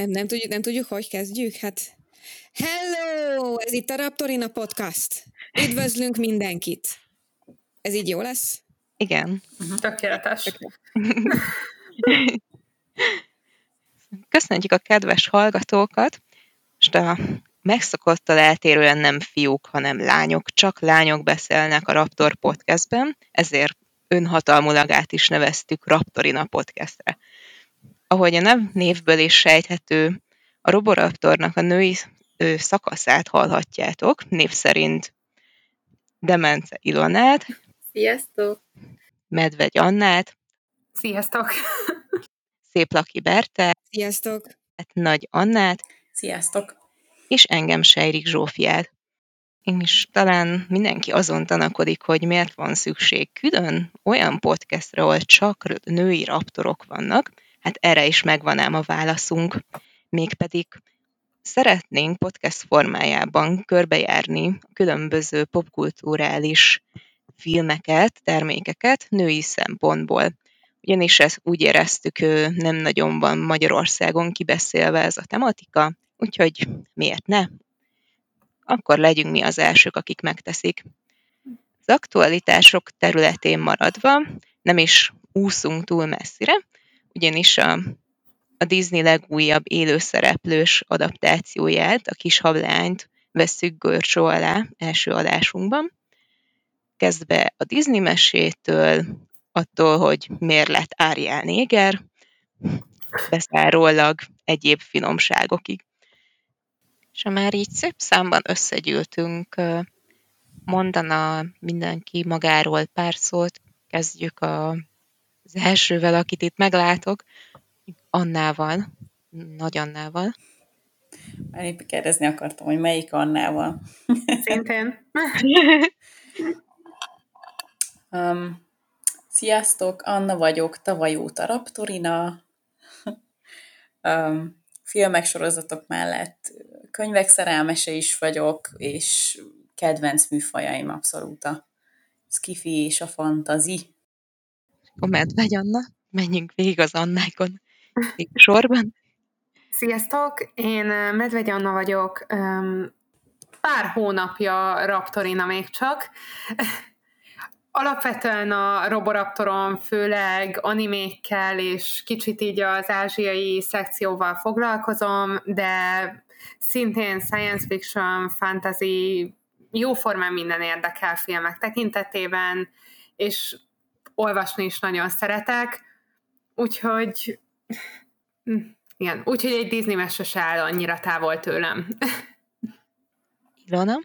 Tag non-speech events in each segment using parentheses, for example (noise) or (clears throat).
Nem, nem, tudjuk, nem tudjuk, hogy kezdjük? Hát, hello! Ez itt a Raptorina Podcast. Üdvözlünk mindenkit. Ez így jó lesz? Igen. Uh-huh. Tökéletes. (laughs) Köszönjük a kedves hallgatókat. Most a megszokottal eltérően nem fiúk, hanem lányok, csak lányok beszélnek a Raptor podcastben, ezért önhatalmulag át is neveztük Raptorina podcastre. Ahogy a nem névből is sejthető, a Roboraptornak a női szakaszát hallhatjátok, név szerint Demence Ilonát. Sziasztok! Medvegy Annát. Sziasztok! Szép Laki Bertát. Sziasztok! Nagy Annát. Sziasztok! És engem Sejrik Zsófiát. És talán mindenki azon tanakodik, hogy miért van szükség külön olyan podcastra, ahol csak női raptorok vannak, Hát erre is megvan ám a válaszunk. Mégpedig szeretnénk podcast formájában körbejárni a különböző popkulturális filmeket, termékeket női szempontból. Ugyanis ezt úgy éreztük, nem nagyon van Magyarországon kibeszélve ez a tematika, úgyhogy miért ne? Akkor legyünk mi az elsők, akik megteszik. Az aktualitások területén maradva, nem is úszunk túl messzire, ugyanis a, a Disney legújabb élőszereplős adaptációját, a kis hablányt veszük görcsó alá első adásunkban. Kezdve a Disney mesétől, attól, hogy miért lett Ariel néger, beszárólag egyéb finomságokig. És ha már így szép számban összegyűltünk, mondana mindenki magáról pár szót, kezdjük a az elsővel, akit itt meglátok, Annával, Nagy Annával. Már épp kérdezni akartam, hogy melyik Annával. Szintén. (laughs) um, sziasztok, Anna vagyok, tavaly óta Raptorina. um, filmek, sorozatok mellett könyvek szerelmese is vagyok, és kedvenc műfajaim abszolút a skifi és a fantazi. Akkor medvegy Anna, menjünk végig az Annákon sorban. Sziasztok, én Medvegy Anna vagyok, pár hónapja Raptorina még csak. Alapvetően a Roboraptoron főleg animékkel és kicsit így az ázsiai szekcióval foglalkozom, de szintén science fiction, fantasy, jóformán minden érdekel filmek tekintetében, és olvasni is nagyon szeretek, úgyhogy igen, úgyhogy egy Disney mese se áll annyira távol tőlem. Ilona?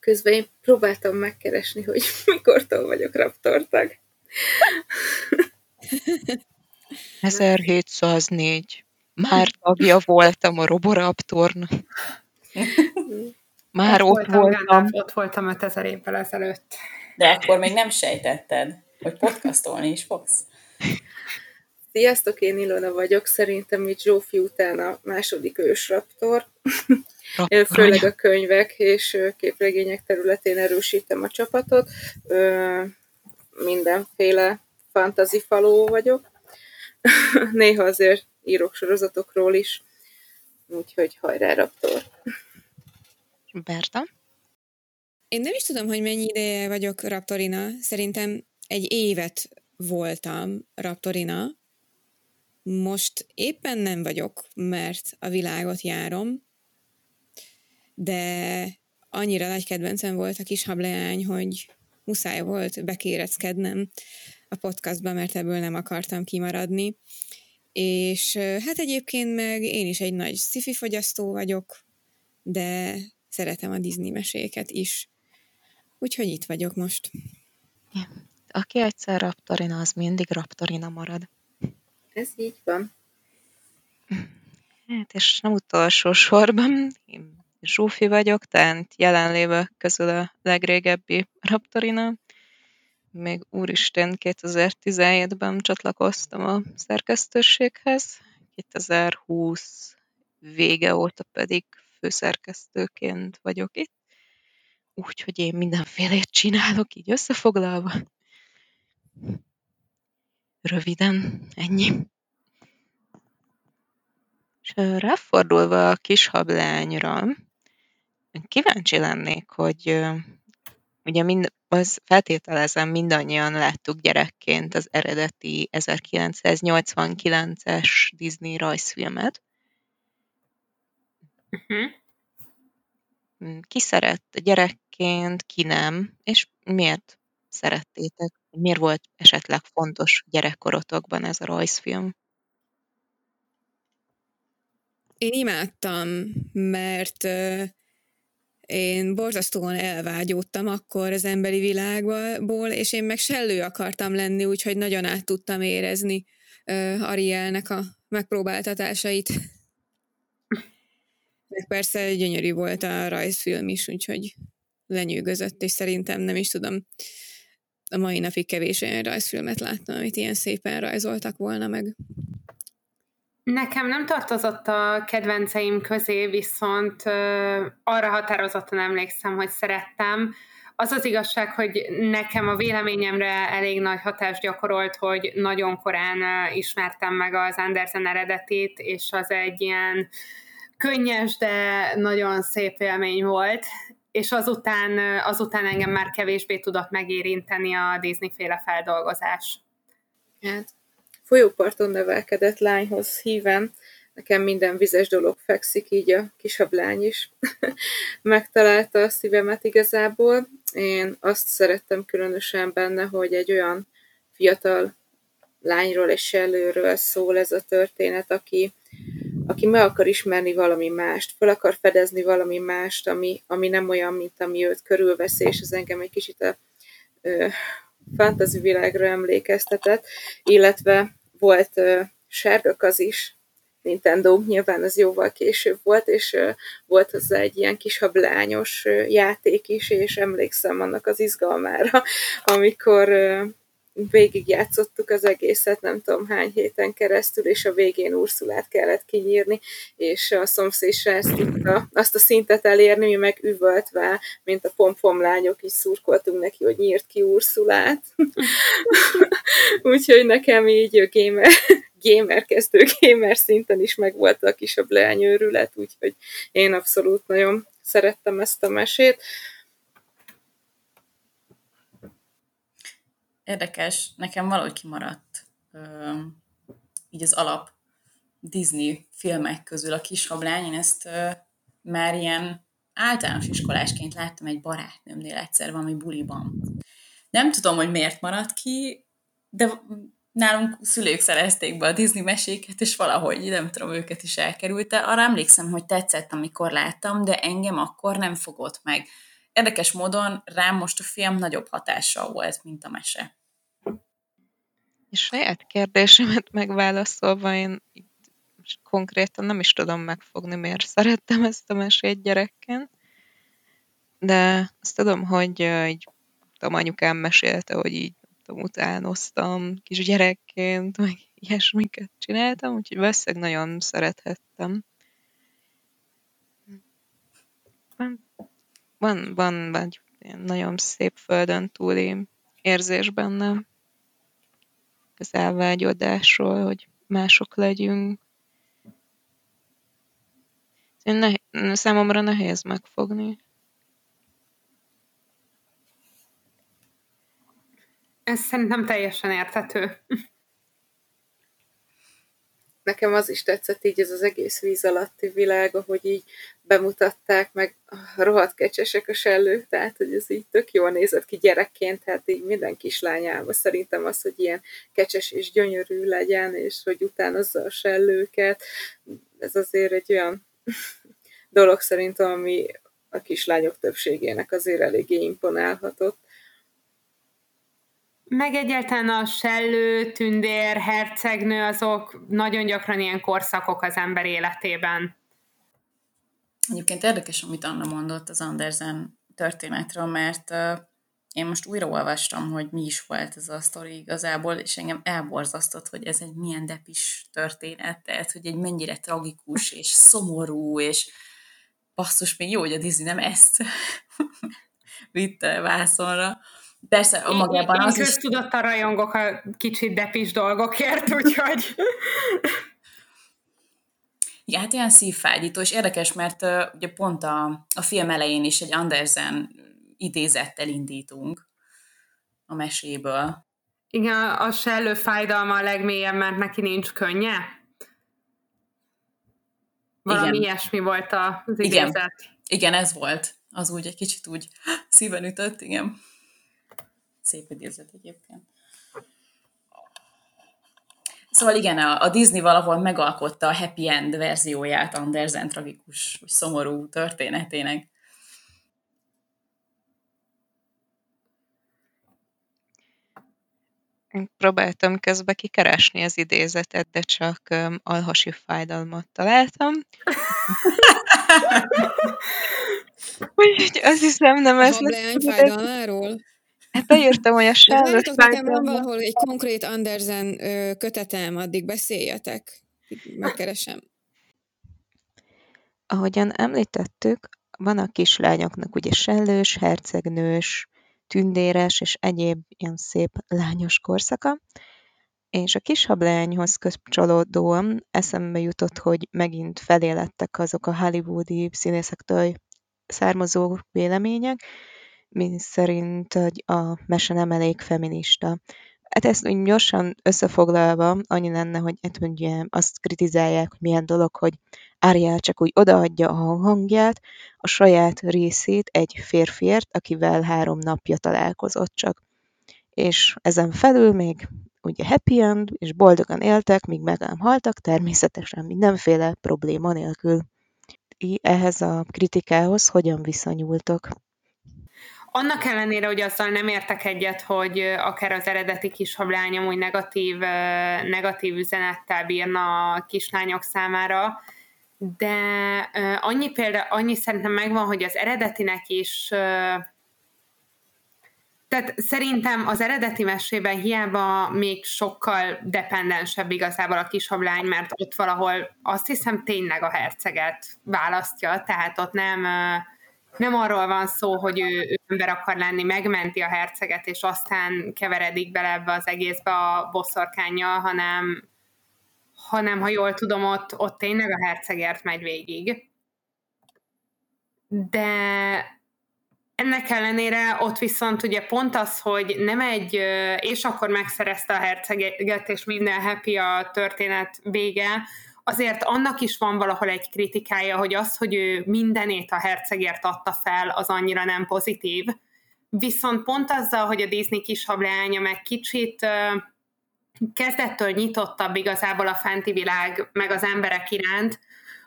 Közben én próbáltam megkeresni, hogy (laughs) mikortól vagyok raptortag. (laughs) 1704. Már tagja voltam a Roboraptornak. Már ott, ott voltam. voltam. Ott voltam 5000 évvel ezelőtt. De akkor még nem sejtetted, hogy podcastolni is fogsz. Sziasztok, én Ilona vagyok, szerintem itt Zsófi után a második ősraptor. Főleg a könyvek és képregények területén erősítem a csapatot. Mindenféle fantasy faló vagyok. (laughs) Néha azért írok sorozatokról is. Úgyhogy hajrá, Raptor! Berta? Én nem is tudom, hogy mennyi ideje vagyok Raptorina. Szerintem egy évet voltam Raptorina. Most éppen nem vagyok, mert a világot járom, de annyira nagy kedvencem volt a kis hableány, hogy muszáj volt bekéreckednem a podcastba, mert ebből nem akartam kimaradni. És hát egyébként meg én is egy nagy sci fogyasztó vagyok, de szeretem a Disney meséket is. Úgyhogy itt vagyok most. Ja. Aki egyszer raptorina, az mindig raptorina marad. Ez így van. Hát, és nem utolsó sorban, én Zsófi vagyok, tehát jelenlévő közül a legrégebbi raptorina. Még úristen 2017-ben csatlakoztam a szerkesztőséghez, 2020 vége óta pedig főszerkesztőként vagyok itt. Úgyhogy én mindenfélét csinálok, így összefoglalva. Röviden, ennyi. És ráfordulva a kis hablányra, kíváncsi lennék, hogy ugye mind, az feltételezem mindannyian láttuk gyerekként az eredeti 1989-es Disney rajzfilmet. Uh-huh. Ki szerett gyerekként, ki nem, és miért szerettétek? Miért volt esetleg fontos gyerekkorotokban ez a rajzfilm? Én imádtam, mert én borzasztóan elvágyódtam akkor az emberi világból, és én meg sellő akartam lenni, úgyhogy nagyon át tudtam érezni Arielnek a megpróbáltatásait. Persze gyönyörű volt a rajzfilm is, úgyhogy lenyűgözött, és szerintem nem is tudom, a mai napig kevés olyan rajzfilmet láttam, amit ilyen szépen rajzoltak volna meg. Nekem nem tartozott a kedvenceim közé, viszont arra határozottan emlékszem, hogy szerettem. Az az igazság, hogy nekem a véleményemre elég nagy hatást gyakorolt, hogy nagyon korán ismertem meg az Andersen eredetét, és az egy ilyen könnyes, de nagyon szép élmény volt, és azután, azután engem már kevésbé tudott megérinteni a Disney-féle feldolgozás. Hát, folyóparton nevelkedett lányhoz híven, nekem minden vizes dolog fekszik, így a kisabb lány is (laughs) megtalálta a szívemet igazából. Én azt szerettem különösen benne, hogy egy olyan fiatal lányról és sellőről szól ez a történet, aki, aki meg akar ismerni valami mást, fel akar fedezni valami mást, ami, ami nem olyan, mint ami őt körülveszi, és ez engem egy kicsit a ö, fantasy világra emlékeztetett, illetve volt uh, sárgakaz is, Nintendo, nyilván az jóval később volt, és uh, volt hozzá egy ilyen kis hablányos uh, játék is, és emlékszem annak az izgalmára, amikor uh, végigjátszottuk az egészet, nem tudom hány héten keresztül, és a végén Ursulát kellett kinyírni, és a szomszéd ezt tudta azt a szintet elérni, mi meg üvöltve, mint a pompom lányok, így szurkoltunk neki, hogy nyírt ki Ursulát. (laughs) Úgyhogy nekem így gamer, gamer kezdő gamer szinten is megvolt a kisebb leányőrület, úgyhogy én abszolút nagyon szerettem ezt a mesét. Érdekes, nekem valahogy kimaradt így az alap Disney filmek közül a kis hablány. Én ezt már ilyen általános iskolásként láttam egy barátnőmnél egyszer valami buliban. Nem tudom, hogy miért maradt ki, de nálunk szülők szerezték be a Disney meséket, és valahogy, nem tudom, őket is elkerülte. Arra emlékszem, hogy tetszett, amikor láttam, de engem akkor nem fogott meg. Érdekes módon rám most a film nagyobb hatással volt, mint a mese. És saját kérdésemet megválaszolva, én konkrétan nem is tudom megfogni, miért szerettem ezt a mesét gyerekként, de azt tudom, hogy így tudom, anyukám mesélte, hogy így tudom, utánoztam kisgyerekként, meg ilyesmiket csináltam, úgyhogy valószínűleg nagyon szerethettem. Van, van, van egy nagyon szép földön túli érzés bennem az elvágyodásról, hogy mások legyünk. Én ne, számomra nehéz megfogni. Ez szerintem teljesen érthető. Nekem az is tetszett így ez az egész víz alatti világ, ahogy így bemutatták, meg rohadt kecsesek a sellők, tehát hogy ez így tök jól nézett ki gyerekként, hát így minden kislányába szerintem az, hogy ilyen kecses és gyönyörű legyen, és hogy utánozza a sellőket, ez azért egy olyan dolog szerintem, ami a kislányok többségének azért eléggé imponálhatott. Meg egyáltalán a sellő, tündér, hercegnő, azok nagyon gyakran ilyen korszakok az ember életében. Egyébként érdekes, amit Anna mondott az Andersen történetről, mert én most újra olvastam, hogy mi is volt ez a sztori igazából, és engem elborzasztott, hogy ez egy milyen depis történet, tehát, hogy egy mennyire tragikus és szomorú, és basszus, még jó, hogy a Disney nem ezt (laughs) vitte vászonra. Persze, a magában az is... Én rajongok a kicsit depis dolgokért, (laughs) úgyhogy... Igen, hát ilyen szívfájdító, és érdekes, mert uh, ugye pont a, a film elején is egy Andersen idézettel indítunk a meséből. Igen, a sellő fájdalma a legmélyebb, mert neki nincs könnye. Valami Igen. ilyesmi volt az idézet. Igen. Igen, ez volt. Az úgy egy kicsit úgy (gasps) szíven ütött, igen. Szép idézet egyébként. Szóval igen, a, a Disney valahol megalkotta a happy end verzióját Andersen tragikus, vagy szomorú történetének. Én próbáltam közben kikeresni az idézetet, de csak um, alhasi fájdalmat találtam. (laughs) Úgyhogy azt hiszem nem ez. A fájdalmáról? Hát beírtam, hogy a sárlos nekem van valahol egy konkrét Andersen kötetem, addig beszéljetek. Megkeresem. Ahogyan említettük, van a kislányoknak ugye sellős, hercegnős, tündéres és egyéb ilyen szép lányos korszaka, és a kishablányhoz kapcsolódóan eszembe jutott, hogy megint felélettek azok a hollywoodi színészektől származó vélemények, mi szerint hogy a mese nem elég feminista. Hát ezt úgy gyorsan összefoglalva annyi lenne, hogy hát ugye azt kritizálják, hogy milyen dolog, hogy Ariel csak úgy odaadja a hangját, a saját részét egy férfiért, akivel három napja találkozott csak. És ezen felül még ugye happy end, és boldogan éltek, míg meg nem haltak, természetesen mindenféle probléma nélkül. Ehhez a kritikához hogyan viszonyultok? Annak ellenére, hogy azzal nem értek egyet, hogy akár az eredeti kishablány amúgy negatív, negatív üzenettel bírna a kislányok számára, de annyi példa, annyi szerintem megvan, hogy az eredetinek is tehát szerintem az eredeti mesében hiába még sokkal dependensebb igazából a kishablány, mert ott valahol azt hiszem tényleg a herceget választja, tehát ott nem, nem arról van szó, hogy ő, ő ember akar lenni, megmenti a herceget, és aztán keveredik bele ebbe az egészbe a bosszorkányjal, hanem, hanem ha jól tudom, ott, ott tényleg a hercegért megy végig. De ennek ellenére ott viszont ugye pont az, hogy nem egy, és akkor megszerezte a herceget, és minden happy a történet vége, azért annak is van valahol egy kritikája, hogy az, hogy ő mindenét a hercegért adta fel, az annyira nem pozitív. Viszont pont azzal, hogy a Disney kis hableánya meg kicsit kezdettől nyitottabb igazából a fenti világ, meg az emberek iránt,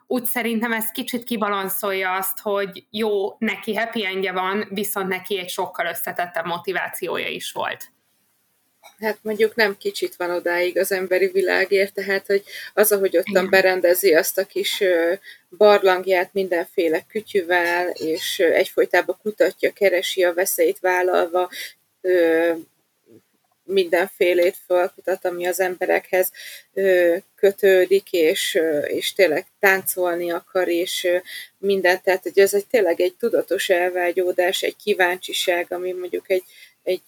úgy szerintem ez kicsit kibalanszolja azt, hogy jó, neki happy endje van, viszont neki egy sokkal összetettebb motivációja is volt. Hát mondjuk nem kicsit van odáig az emberi világért, tehát hogy az, ahogy ottan berendezi azt a kis barlangját mindenféle kütyüvel, és egyfolytában kutatja, keresi a veszélyt vállalva, mindenfélét felkutat, ami az emberekhez kötődik, és, és tényleg táncolni akar, és mindent, tehát hogy ez egy tényleg egy tudatos elvágyódás, egy kíváncsiság, ami mondjuk egy, egy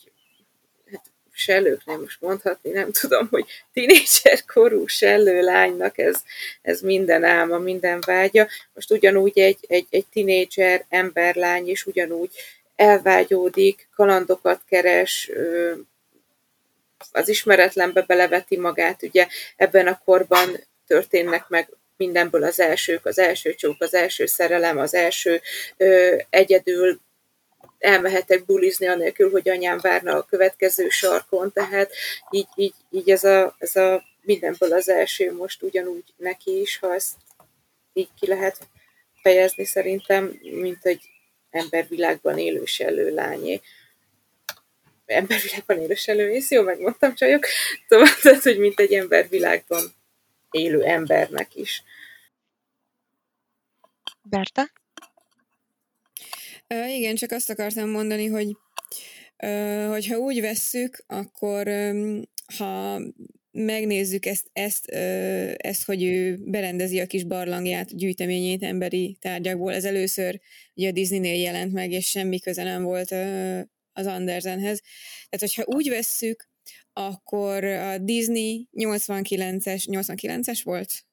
nem most mondhatni, nem tudom, hogy tinédzser korú sellő lánynak ez, ez minden álma, minden vágya. Most ugyanúgy egy, egy, egy tinédzser emberlány is ugyanúgy elvágyódik, kalandokat keres, az ismeretlenbe beleveti magát, ugye ebben a korban történnek meg mindenből az elsők, az első csók, az első szerelem, az első ö, egyedül elmehetek bulizni anélkül, hogy anyám várna a következő sarkon, tehát így, így, így ez, a, ez a mindenből az első most ugyanúgy neki is, ha ezt így ki lehet fejezni szerintem, mint egy embervilágban élő sellő lányé embervilágban élő előész, jó, megmondtam csajok, szóval, (laughs) tehát, hogy mint egy embervilágban élő embernek is. Berta? Igen, csak azt akartam mondani, hogy uh, hogyha úgy vesszük, akkor ha megnézzük ezt, ezt, ezt, hogy ő berendezi a kis barlangját, gyűjteményét emberi tárgyakból, ez először ugye a Disneynél jelent meg, és semmi köze nem volt az Andersenhez. Tehát, hogyha úgy vesszük, akkor a Disney 89-es, 89-es volt?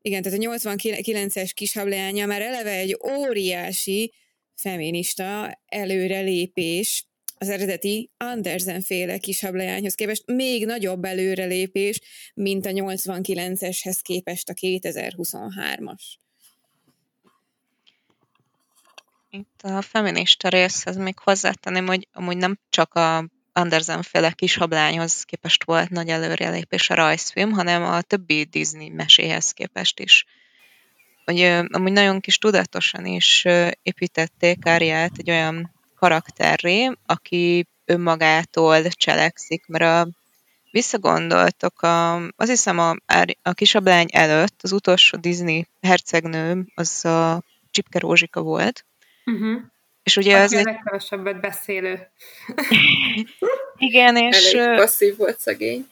Igen, tehát a 89-es kishableánya már eleve egy óriási feminista előrelépés az eredeti Andersen féle kishableányhoz képest még nagyobb előrelépés, mint a 89-eshez képest a 2023-as. Itt a feminista részhez még hozzátenném, hogy amúgy nem csak a Andersen féle kishablányhoz képest volt nagy előrelépés a rajzfilm, hanem a többi Disney meséhez képest is. Hogy amúgy nagyon kis tudatosan is építették Áriát egy olyan karakterré, aki önmagától cselekszik, mert a, visszagondoltok, a, azt hiszem a, a kisablány előtt az utolsó Disney hercegnő az a Csipke Rózsika volt, uh-huh. És ugye az... A legkevesebbet beszélő. (laughs) igen, és... Elég passzív volt szegény.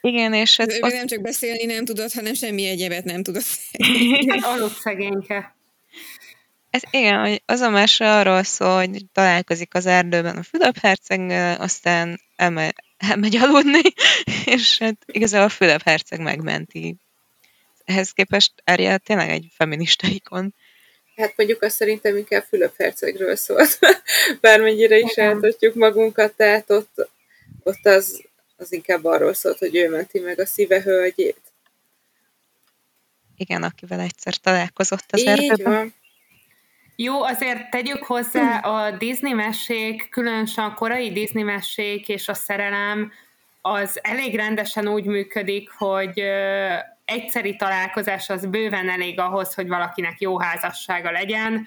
Igen, és... Ő azt... nem csak beszélni nem tudott, hanem semmi egyebet nem tudott. (laughs) Aludt szegényke. Ez, igen, hogy az a mese arról szól, hogy találkozik az erdőben a Fülöp herceggel, aztán elme, elmegy aludni, (laughs) és hát igazából a Fülöp herceg megmenti. Ehhez képest Ariel tényleg egy feminista ikon. Hát mondjuk azt szerintem inkább Fülöp hercegről szólt, (laughs) bármennyire is eltartjuk magunkat, tehát ott, ott az, az inkább arról szólt, hogy ő menti meg a szíve hölgyét. Igen, akivel egyszer találkozott az Így erdőben. Van. Jó, azért tegyük hozzá a Disney mesék, különösen a korai Disney mesék és a szerelem, az elég rendesen úgy működik, hogy egyszeri találkozás az bőven elég ahhoz, hogy valakinek jó házassága legyen,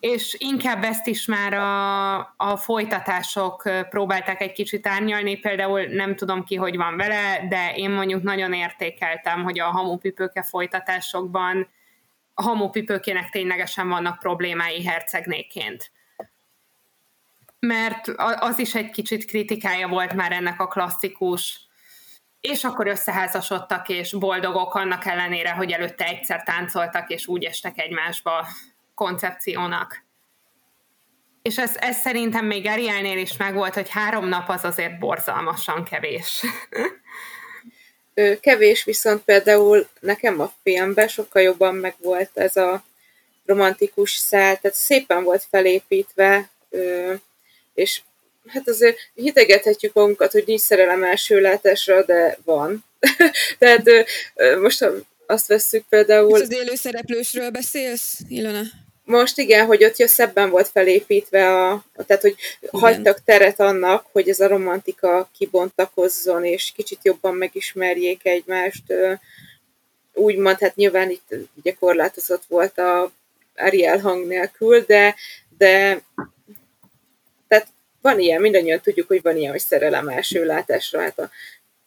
és inkább ezt is már a, a folytatások próbálták egy kicsit árnyalni, például nem tudom ki, hogy van vele, de én mondjuk nagyon értékeltem, hogy a hamupipőke folytatásokban a hamupipőkének ténylegesen vannak problémái hercegnéként. Mert az is egy kicsit kritikája volt már ennek a klasszikus és akkor összeházasodtak, és boldogok annak ellenére, hogy előtte egyszer táncoltak, és úgy estek egymásba koncepciónak. És ez, ez szerintem még Arielnél is megvolt, hogy három nap az azért borzalmasan kevés. kevés, viszont például nekem a filmben sokkal jobban megvolt ez a romantikus szál, tehát szépen volt felépítve, és hát azért hitegethetjük magunkat, hogy nincs szerelem első látásra, de van. (laughs) Tehát most azt vesszük például... Most az élő szereplősről beszélsz, Ilona? Most igen, hogy ott szebben volt felépítve, a, tehát hogy igen. hagytak teret annak, hogy ez a romantika kibontakozzon, és kicsit jobban megismerjék egymást. Úgymond, hát nyilván itt ugye korlátozott volt a Ariel hang nélkül, de, de van ilyen, mindannyian tudjuk, hogy van ilyen, hogy szerelem első látásra, hát a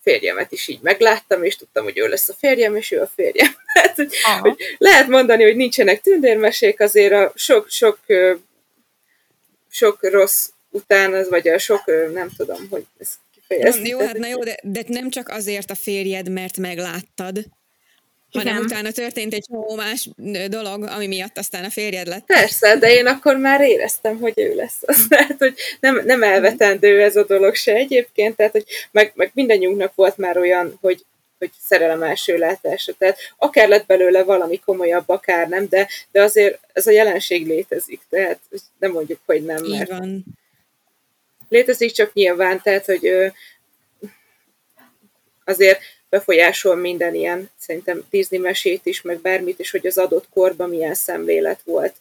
férjemet is így megláttam, és tudtam, hogy ő lesz a férjem, és ő a férjem. (laughs) Hát, hogy, hogy lehet mondani, hogy nincsenek tündérmesék, azért a sok, sok, sok rossz után, az, vagy a sok, nem tudom, hogy ez kifejezni. Jó, hát na jó, de, de nem csak azért a férjed, mert megláttad, hanem Igen. utána történt egy csomó más dolog, ami miatt aztán a férjed lett. Persze, de én akkor már éreztem, hogy ő lesz az. (laughs) Tehát, hogy nem, nem elvetendő ez a dolog se egyébként, tehát, hogy meg, meg mindannyiunknak volt már olyan, hogy hogy szerelem első látásra. Tehát akár lett belőle valami komolyabb, akár nem, de, de azért ez a jelenség létezik, tehát nem mondjuk, hogy nem. Így mert van. Létezik csak nyilván, tehát, hogy azért befolyásol minden ilyen, szerintem Disney mesét is, meg bármit is, hogy az adott korban milyen szemlélet volt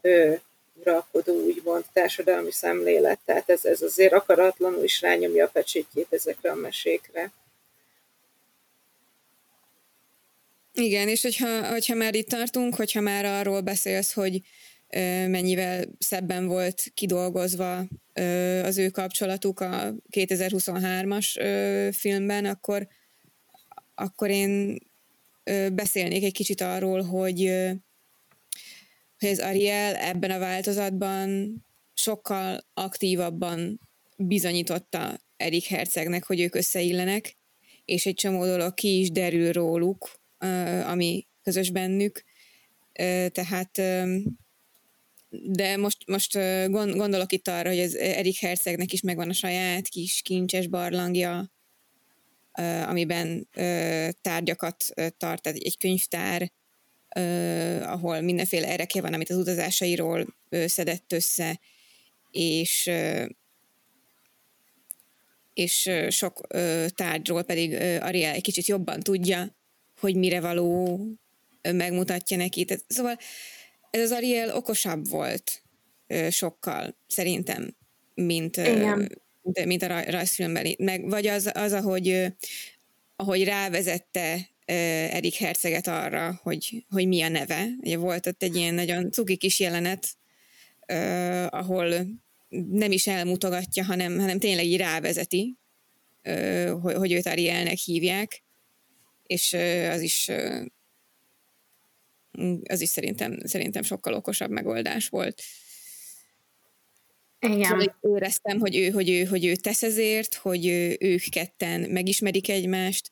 ö, uralkodó, úgymond társadalmi szemlélet. Tehát ez, ez azért akaratlanul is rányomja a pecsétjét ezekre a mesékre. Igen, és hogyha, hogyha már itt tartunk, hogyha már arról beszélsz, hogy mennyivel szebben volt kidolgozva az ő kapcsolatuk a 2023-as filmben, akkor akkor én beszélnék egy kicsit arról, hogy, hogy az Ariel ebben a változatban sokkal aktívabban bizonyította Erik Hercegnek, hogy ők összeillenek, és egy csomó dolog ki is derül róluk, ami közös bennük. Tehát de most, most gondolok itt arra, hogy az Erik Hercegnek is megvan a saját kis kincses barlangja, amiben tárgyakat tart, tehát egy könyvtár, ahol mindenféle ereke van, amit az utazásairól szedett össze, és és sok tárgyról pedig Ariel egy kicsit jobban tudja, hogy mire való megmutatja neki. Tehát, szóval ez az Ariel okosabb volt sokkal, szerintem, mint, Igen. Mint a rajzfilmben. Meg, vagy az, az ahogy, ahogy rávezette Erik Herceget arra, hogy, hogy mi a neve. Ugye volt ott egy ilyen nagyon cuki kis jelenet, ahol nem is elmutogatja, hanem, hanem tényleg így rávezeti, hogy, hogy őt Arielnek hívják, és az is az is szerintem, szerintem sokkal okosabb megoldás volt. Igen. Szóval éreztem, hogy ő, hogy, ő, hogy ő tesz ezért, hogy ő, ők ketten megismerik egymást,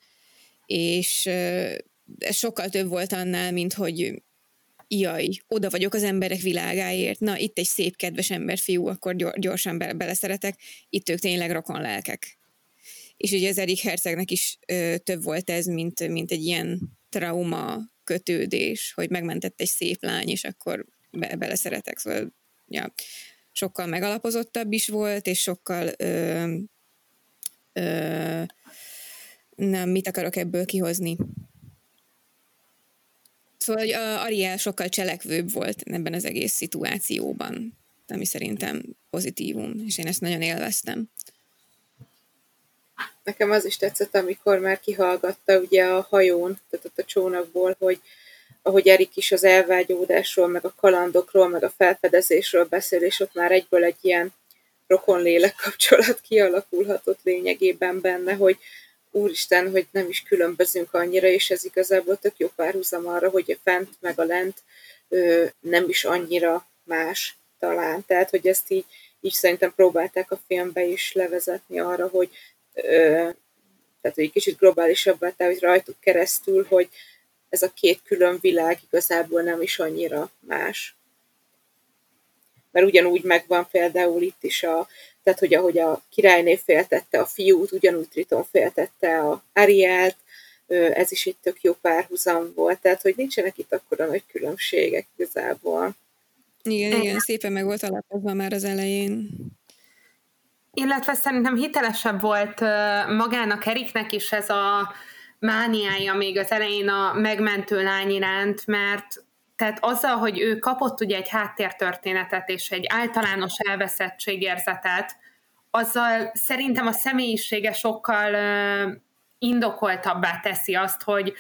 és ez sokkal több volt annál, mint hogy jaj, oda vagyok az emberek világáért, na itt egy szép, kedves emberfiú, akkor gyorsan be- beleszeretek, itt ők tényleg rokon lelkek. És ugye az Erik Hercegnek is ö, több volt ez, mint, mint egy ilyen trauma kötődés, hogy megmentett egy szép lány, és akkor be- beleszeretek. Szóval ja, sokkal megalapozottabb is volt, és sokkal ö, ö, nem, mit akarok ebből kihozni? Szóval hogy Ariel sokkal cselekvőbb volt ebben az egész szituációban, ami szerintem pozitívum, és én ezt nagyon élveztem. Nekem az is tetszett, amikor már kihallgatta ugye a hajón, tehát ott a csónakból, hogy ahogy Erik is az elvágyódásról, meg a kalandokról, meg a felfedezésről beszél, és ott már egyből egy ilyen rokon-lélek kapcsolat (laughs) kialakulhatott lényegében benne, hogy úristen, hogy nem is különbözünk annyira, és ez igazából tök jó párhuzam arra, hogy a fent meg a lent ö, nem is annyira más talán. Tehát, hogy ezt így, így szerintem próbálták a filmbe is levezetni arra, hogy ö, tehát, hogy egy kicsit globálisabbá, tehát, hogy rajtuk keresztül, hogy ez a két külön világ igazából nem is annyira más. Mert ugyanúgy megvan például itt is a, tehát hogy ahogy a királyné féltette a fiút, ugyanúgy Triton féltette a Arielt, ez is egy tök jó párhuzam volt, tehát hogy nincsenek itt akkora nagy különbségek igazából. Igen, igen, szépen meg volt alapozva már az elején. Illetve szerintem hitelesebb volt magának Eriknek is ez a mániája még az elején a megmentő lány iránt, mert tehát azzal, hogy ő kapott ugye egy háttértörténetet és egy általános elveszettségérzetet, azzal szerintem a személyisége sokkal indokoltabbá teszi azt, hogy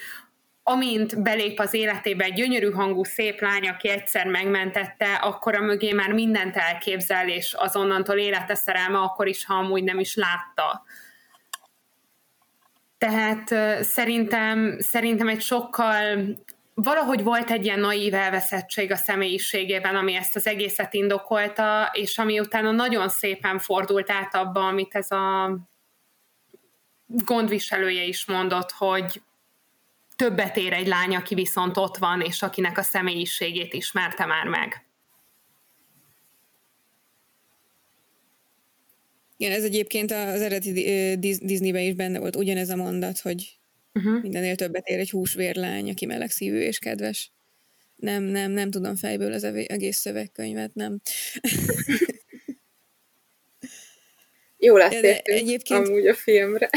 amint belép az életébe egy gyönyörű hangú szép lány, aki egyszer megmentette, akkor a mögé már mindent elképzel, és azonnantól élete szerelme akkor is, ha amúgy nem is látta. Tehát szerintem, szerintem egy sokkal valahogy volt egy ilyen naív elveszettség a személyiségében, ami ezt az egészet indokolta, és ami utána nagyon szépen fordult át abba, amit ez a gondviselője is mondott, hogy többet ér egy lány, aki viszont ott van, és akinek a személyiségét ismerte már meg. Igen, ez egyébként az eredeti Disneyben is benne volt ugyanez a mondat, hogy uh-huh. mindenél többet ér egy húsvérlány, aki melegszívű és kedves. Nem, nem, nem tudom fejből az egész szövegkönyvet, nem. (laughs) Jó lesz egyébként... amúgy a filmre.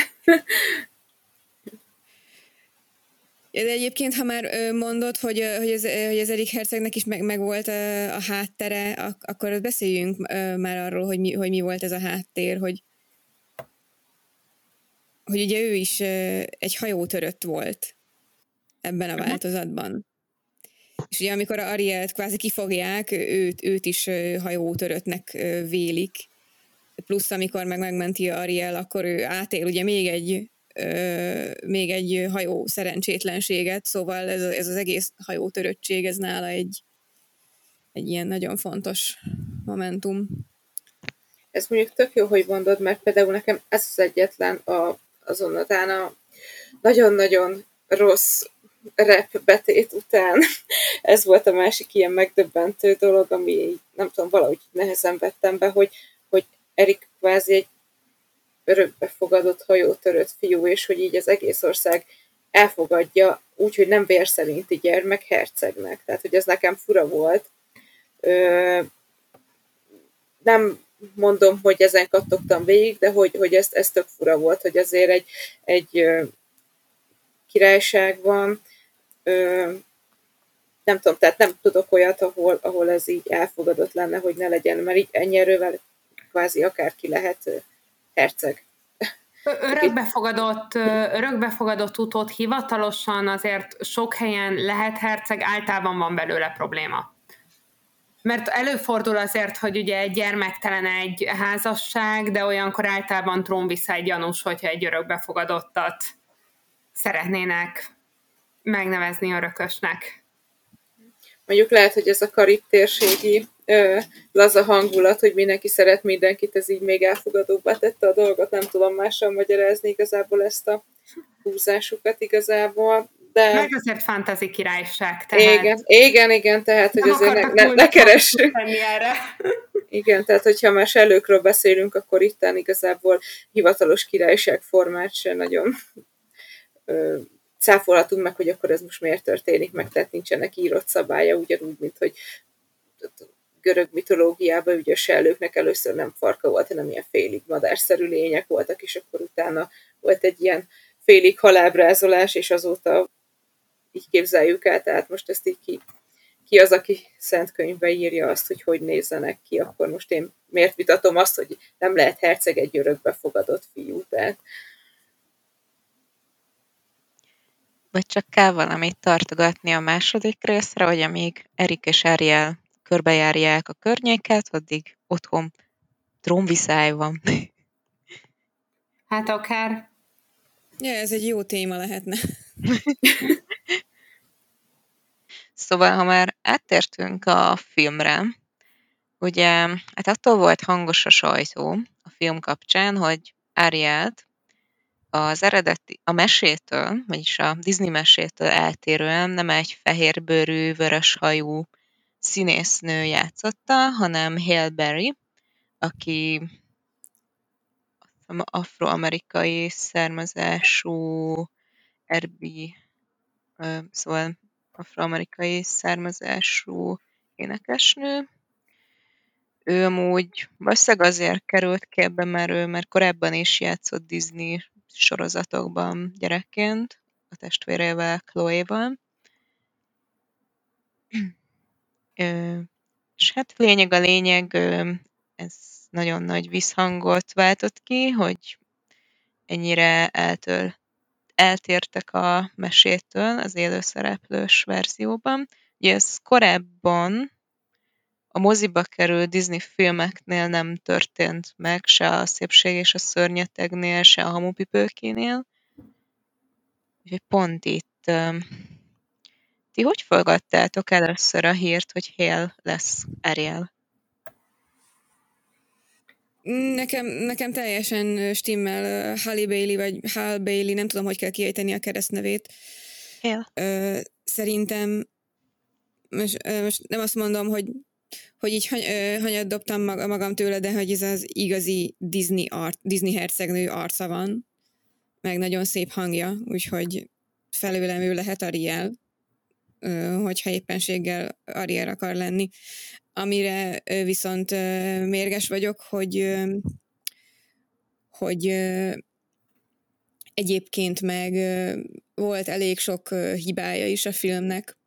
De egyébként, ha már mondod, hogy, hogy, az, hogy az Erik Hercegnek is meg, meg volt a, a háttere, akkor beszéljünk már arról, hogy mi, hogy mi volt ez a háttér, hogy, hogy ugye ő is egy hajótörött volt ebben a változatban. És ugye amikor a Arielt kvázi kifogják, őt, őt is hajótöröttnek vélik. Plusz amikor meg megmenti a Ariel, akkor ő átél ugye még egy még egy hajó szerencsétlenséget, szóval ez, ez az egész hajótöröttség, ez nála egy, egy ilyen nagyon fontos momentum. Ez mondjuk tök jó, hogy mondod, mert például nekem ez az egyetlen a, azon a nagyon-nagyon rossz rap betét után. (laughs) Ez volt a másik ilyen megdöbbentő dolog, ami nem tudom, valahogy nehezen vettem be, hogy, hogy Erik kvázi egy örökbefogadott hajótörött fiú, és hogy így az egész ország elfogadja úgy, hogy nem vér szerinti gyermek hercegnek. Tehát, hogy ez nekem fura volt. Ö, nem mondom, hogy ezen kattogtam végig, de hogy, hogy ez, ez tök fura volt, hogy azért egy, egy királyság van, ö, nem tudom, tehát nem tudok olyat, ahol, ahol ez így elfogadott lenne, hogy ne legyen, mert így ennyi erővel kvázi akárki lehet herceg. Örökbefogadott, örökbefogadott utót hivatalosan azért sok helyen lehet herceg, általában van belőle probléma. Mert előfordul azért, hogy ugye gyermektelen egy házasság, de olyankor általában trónvisz egy gyanús, hogyha egy örökbefogadottat szeretnének megnevezni örökösnek. Mondjuk lehet, hogy ez a karib térségi ö, laza hangulat, hogy mindenki szeret mindenkit, ez így még elfogadóbbá tette a dolgot, nem tudom mással magyarázni igazából ezt a húzásukat igazából. De... Meg azért fantasy királyság. Tehát... Igen, igen, igen, tehát hogy azért ne, ne, ne keressük. Erre. Igen, tehát hogyha más előkről beszélünk, akkor itt igazából hivatalos királyság formát se nagyon ö, cáfolhatunk meg, hogy akkor ez most miért történik meg, tehát nincsenek írott szabálya, ugyanúgy, mint hogy görög mitológiában a sellőknek először nem farka volt, hanem ilyen félig madárszerű lények voltak, és akkor utána volt egy ilyen félig halábrázolás, és azóta így képzeljük el, tehát most ezt így ki, ki az, aki szent könyvbe írja azt, hogy hogy nézzenek ki, akkor most én miért vitatom azt, hogy nem lehet herceg egy örökbe fogadott fiú, tehát vagy csak kell valamit tartogatni a második részre, hogy amíg Erik és Ariel körbejárják a környéket, addig otthon trónviszály van. Hát akár. Ja, ez egy jó téma lehetne. (laughs) szóval, ha már áttértünk a filmre, ugye, hát attól volt hangos a sajtó a film kapcsán, hogy Arielt az eredeti, a mesétől, vagyis a Disney mesétől eltérően nem egy fehérbőrű, vöröshajú színésznő játszotta, hanem Hale Berry, aki afroamerikai származású erbi, szóval afroamerikai származású énekesnő. Ő amúgy valószínűleg azért került ki ebbe, mert ő mert korábban is játszott Disney sorozatokban gyerekként, a testvérével, Chloe-val. És hát lényeg a lényeg, ez nagyon nagy visszhangot váltott ki, hogy ennyire eltől, eltértek a mesétől az élőszereplős verzióban. Ugye ez korábban a moziba került Disney filmeknél nem történt meg, se a Szépség és a Szörnyetegnél, se a Hamupipőkénél. Úgyhogy pont itt ti hogy fogadtátok először a hírt, hogy Hale lesz Ariel? Nekem, nekem teljesen stimmel Halle Bailey, vagy Hal Bailey, nem tudom, hogy kell kiejteni a keresztnevét. Hale. Szerintem most, most nem azt mondom, hogy hogy így hany, hanyat dobtam magam tőle, de hogy ez az igazi Disney, art, Disney hercegnő arca van, meg nagyon szép hangja, úgyhogy felőlem ő lehet Ariel, hogyha éppenséggel Ariel akar lenni. Amire viszont mérges vagyok, hogy hogy egyébként meg volt elég sok hibája is a filmnek,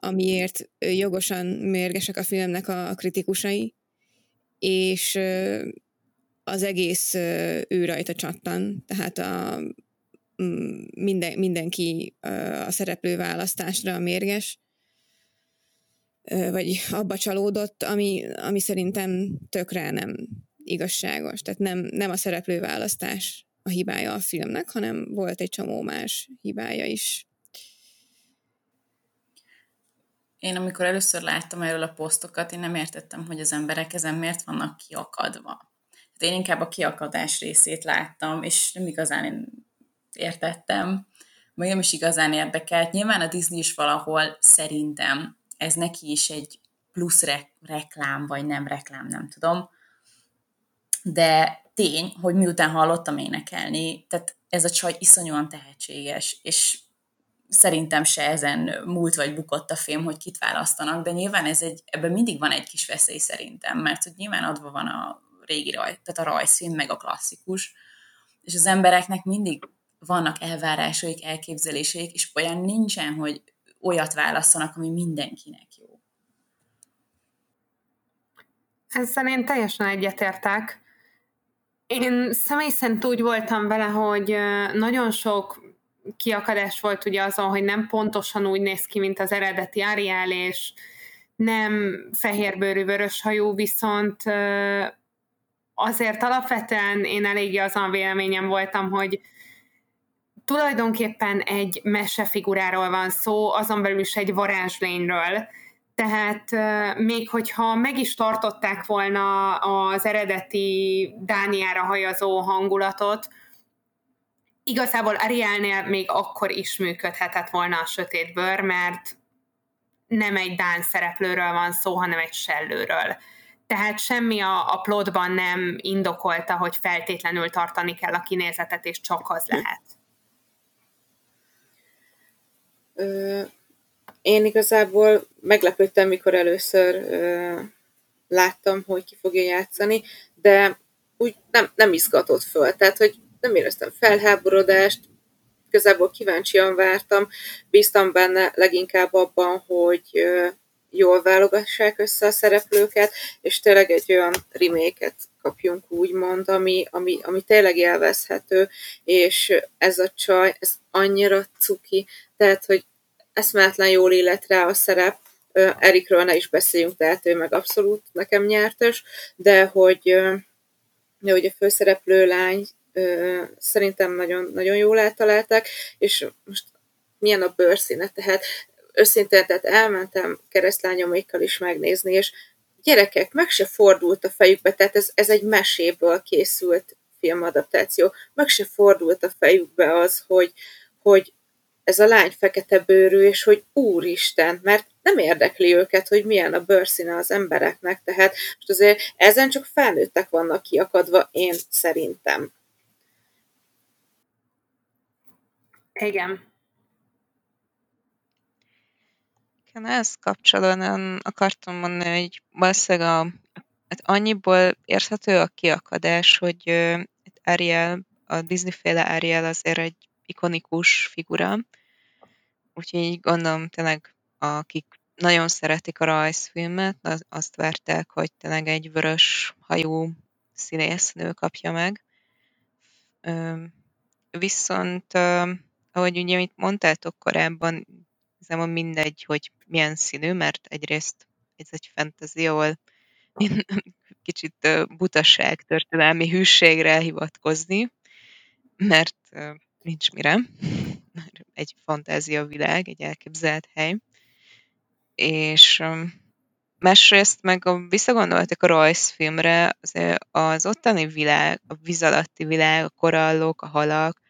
amiért jogosan mérgesek a filmnek a kritikusai, és az egész ő rajta csattan, tehát a, minden, mindenki a szereplő választásra mérges, vagy abba csalódott, ami, ami szerintem tökre nem igazságos. Tehát nem, nem a szereplő választás a hibája a filmnek, hanem volt egy csomó más hibája is. Én amikor először láttam erről a posztokat, én nem értettem, hogy az emberek ezen miért vannak kiakadva. Hát én inkább a kiakadás részét láttam, és nem igazán én értettem, vagy nem is igazán érdekelt. Nyilván a Disney is valahol szerintem ez neki is egy plusz re- reklám, vagy nem reklám, nem tudom. De tény, hogy miután hallottam énekelni, tehát ez a csaj iszonyúan tehetséges, és szerintem se ezen múlt vagy bukott a film, hogy kit választanak, de nyilván ez egy, ebben mindig van egy kis veszély szerintem, mert hogy nyilván adva van a régi raj, tehát a rajzfilm, meg a klasszikus, és az embereknek mindig vannak elvárásaik, elképzeléseik, és olyan nincsen, hogy olyat választanak, ami mindenkinek jó. Ezzel én teljesen egyetértek. Én személy szerint úgy voltam vele, hogy nagyon sok kiakadás volt ugye azon, hogy nem pontosan úgy néz ki, mint az eredeti Ariel, és nem fehérbőrű vöröshajú, viszont azért alapvetően én eléggé azon véleményem voltam, hogy tulajdonképpen egy mesefiguráról van szó, azon belül is egy varázslényről. Tehát még hogyha meg is tartották volna az eredeti Dániára hajazó hangulatot, igazából Arielnél még akkor is működhetett volna a sötét bőr, mert nem egy Dán szereplőről van szó, hanem egy sellőről. Tehát semmi a, a plotban nem indokolta, hogy feltétlenül tartani kell a kinézetet, és csak az lehet. Én igazából meglepődtem, mikor először láttam, hogy ki fogja játszani, de úgy nem, nem izgatott föl. Tehát, hogy nem éreztem felháborodást, igazából kíváncsian vártam, bíztam benne leginkább abban, hogy jól válogassák össze a szereplőket, és tényleg egy olyan reméket kapjunk úgymond, ami, ami, ami tényleg élvezhető, és ez a csaj, ez annyira cuki, tehát, hogy eszméletlen jól illet rá a szerep, Erikről ne is beszéljünk, tehát ő meg abszolút nekem nyertes, de hogy, de hogy a főszereplő lány szerintem nagyon, nagyon jól eltalálták, és most milyen a bőrszíne, tehát őszintén, tehát elmentem keresztlányomékkal is megnézni, és gyerekek, meg se fordult a fejükbe, tehát ez, ez egy meséből készült filmadaptáció, meg se fordult a fejükbe az, hogy, hogy ez a lány fekete bőrű, és hogy úristen, mert nem érdekli őket, hogy milyen a bőrszíne az embereknek, tehát most azért ezen csak felnőttek vannak kiakadva, én szerintem. Igen. Igen, ehhez kapcsolódóan akartam mondani, hogy valószínűleg a, hát annyiból érthető a kiakadás, hogy Ariel, a Disney-féle Ariel azért egy ikonikus figura, úgyhogy gondolom tényleg akik nagyon szeretik a rajzfilmet, az, azt várták, hogy tényleg egy vörös hajú színésznő kapja meg. Viszont ahogy ugye, amit mondtátok korábban, igazából mindegy, hogy milyen színű, mert egyrészt ez egy fantasy, ahol (laughs) kicsit butaság történelmi hűségre hivatkozni, mert nincs mire. (laughs) Egy fantázia világ, egy elképzelt hely. És másrészt meg a, visszagondoltak a rajzfilmre, az, az ottani világ, a víz alatti világ, a korallok, a halak,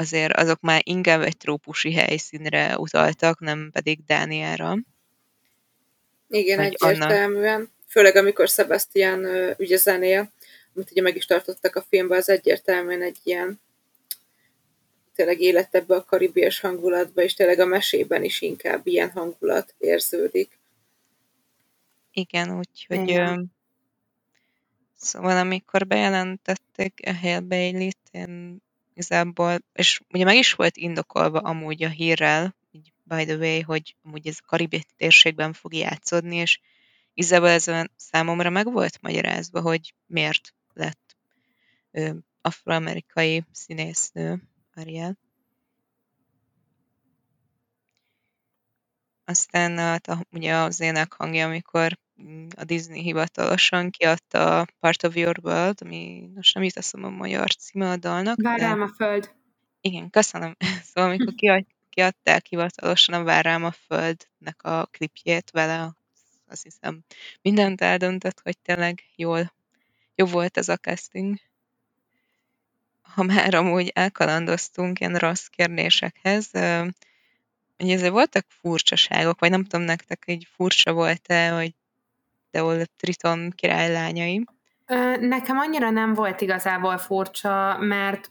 azért azok már inkább egy trópusi helyszínre utaltak, nem pedig Dániára. Igen, Vagy egyértelműen. Anna... Főleg amikor Sebastian ugye zenél, amit ugye meg is tartottak a filmben, az egyértelműen egy ilyen tényleg életebbe a karibias hangulatba, és tényleg a mesében is inkább ilyen hangulat érződik. Igen, úgyhogy Igen. Szóval amikor bejelentették a Hail Bailey-t, én igazából, és ugye meg is volt indokolva amúgy a hírrel, by the way, hogy amúgy ez a karibi térségben fog játszódni, és igazából ez számomra meg volt magyarázva, hogy miért lett ő, afroamerikai színésznő Ariel. Aztán a, ugye az ének hangja, amikor a Disney hivatalosan kiadta a Part of Your World, ami most nem jut eszem a magyar címe a dalnak. Várám de... a föld. Igen, köszönöm. (laughs) Szóval amikor kiad, kiadták hivatalosan a Várám a Földnek a klipjét vele, azt hiszem mindent eldöntött, hogy tényleg jól, jó volt ez a casting. Ha már amúgy elkalandoztunk ilyen rossz kérdésekhez, ugye ezért voltak furcsaságok, vagy nem tudom nektek, hogy furcsa volt-e, hogy például Triton királylányai. Nekem annyira nem volt igazából furcsa, mert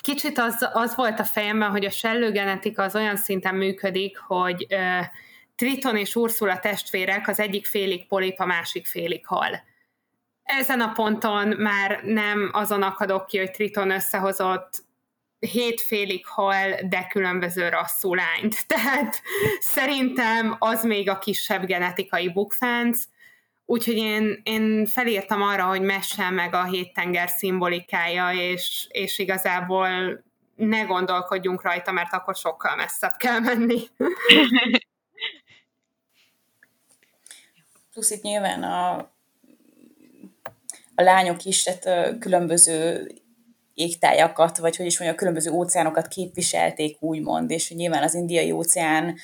kicsit az, az volt a fejemben, hogy a sellőgenetika az olyan szinten működik, hogy Triton és Ursula testvérek, az egyik félig polip, a másik félig hal. Ezen a ponton már nem azon akadok ki, hogy Triton összehozott hétfélig hal, de különböző rasszú lányt. (laughs) Tehát szerintem az még a kisebb genetikai bukfánc, úgyhogy én, én felírtam arra, hogy messe meg a hét tenger szimbolikája, és, és igazából ne gondolkodjunk rajta, mert akkor sokkal messzebb kell menni. (laughs) Plusz itt nyilván a, a lányok is, tehát különböző égtájakat, vagy hogy is mondjam, különböző óceánokat képviselték, úgymond, és nyilván az indiai óceán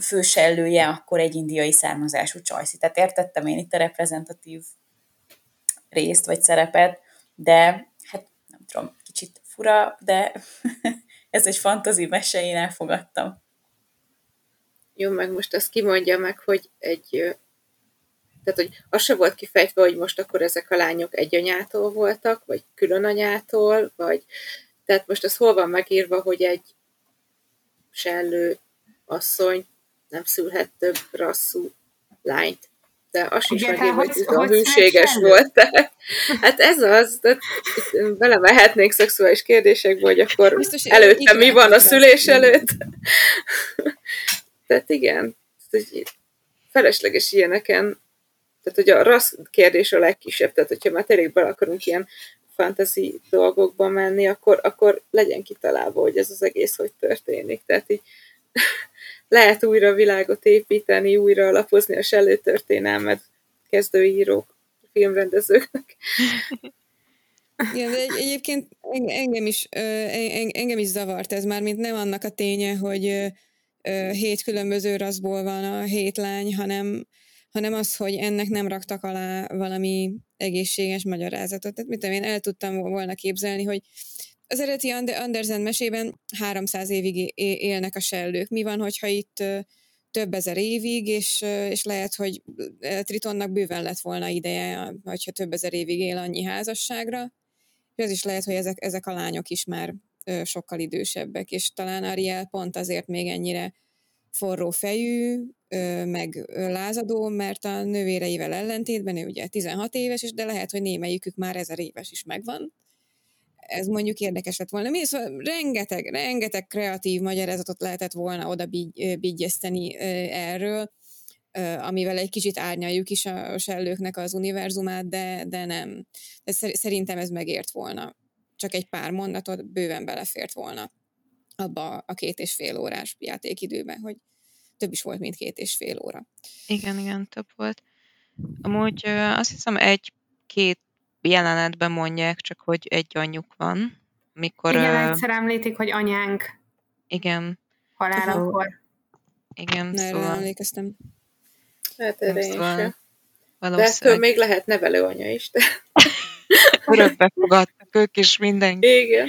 fősellője akkor egy indiai származású csajszi. Tehát értettem én itt a reprezentatív részt, vagy szerepet, de hát nem tudom, kicsit fura, de (laughs) ez egy fantazi mese, én elfogadtam. Jó, meg most azt kimondja meg, hogy egy tehát, hogy az se volt kifejtve, hogy most akkor ezek a lányok egy anyától voltak, vagy külön anyától, vagy tehát most az hol van megírva, hogy egy sellő asszony nem szülhet több rasszú lányt. De azt is megírva, hogy, hogy, hogy hűséges volt. -e. Hát ez az, tehát belemehetnénk szexuális kérdésekbe, hogy akkor Biztos, előtte mi van a szülés előtt. tehát igen, felesleges ilyeneken tehát, hogy a rassz kérdés a legkisebb, tehát hogyha már tényleg bele akarunk ilyen fantasy dolgokba menni, akkor, akkor legyen kitalálva, hogy ez az egész hogy történik. Tehát így lehet újra világot építeni, újra alapozni a sellő történelmet kezdőírók, filmrendezőknek. Igen, de egy, egyébként engem is, engem is zavart ez már, mint nem annak a ténye, hogy hét különböző raszból van a hét lány, hanem hanem az, hogy ennek nem raktak alá valami egészséges magyarázatot. Tehát mit tudom, én el tudtam volna képzelni, hogy az eredeti Andersen mesében 300 évig élnek a sellők. Mi van, hogyha itt több ezer évig, és, és lehet, hogy Tritonnak bőven lett volna ideje, hogyha több ezer évig él annyi házasságra, és az is lehet, hogy ezek, ezek a lányok is már sokkal idősebbek, és talán Ariel pont azért még ennyire forró fejű, meg lázadó, mert a nővéreivel ellentétben ő ugye 16 éves, és de lehet, hogy némelyikük már ezer éves is megvan. Ez mondjuk érdekes lett volna. Mi, szóval rengeteg, rengeteg kreatív magyarázatot lehetett volna oda bigyeszteni erről, amivel egy kicsit árnyaljuk is a sellőknek az univerzumát, de, de nem. De szerintem ez megért volna. Csak egy pár mondatot bőven belefért volna abba a két és fél órás játékidőben, hogy több is volt, mint két és fél óra. Igen, igen, több volt. Amúgy azt hiszem egy-két jelenetben mondják, csak hogy egy anyjuk van. Mikor, igen, uh, egyszer említik, hogy anyánk. Igen. Halálakor. Igen, Na, szóval... emlékeztem. Hát erre én szóval De ettől még lehet nevelő anya is. De... (laughs) Örökbe fogadtak ők is mindenki. Igen.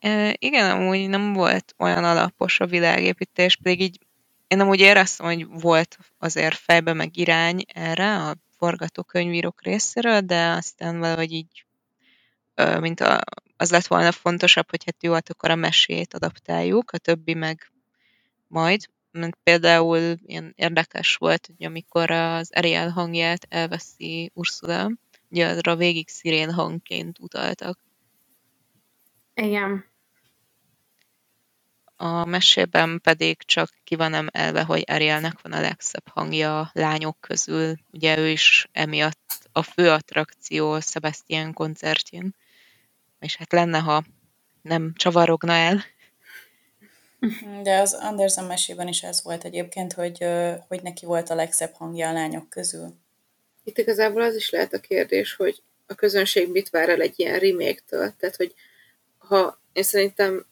(laughs) igen, amúgy nem volt olyan alapos a világépítés, pedig így én amúgy éreztem, hogy volt azért fejbe meg irány erre a forgatókönyvírók részéről, de aztán valahogy így, mint a, az lett volna fontosabb, hogy hát jó, hát akkor a mesét adaptáljuk, a többi meg majd. Mert például ilyen érdekes volt, hogy amikor az Ariel hangját elveszi Ursula, ugye arra végig szirén hangként utaltak. Igen. A mesében pedig csak ki van emelve, hogy Arielnek van a legszebb hangja a lányok közül. Ugye ő is emiatt a fő attrakció Sebastian koncertjén. És hát lenne, ha nem csavarogna el. De az Anderson mesében is ez volt egyébként, hogy, hogy neki volt a legszebb hangja a lányok közül. Itt igazából az is lehet a kérdés, hogy a közönség mit vár el egy ilyen remake-től. Tehát, hogy ha én szerintem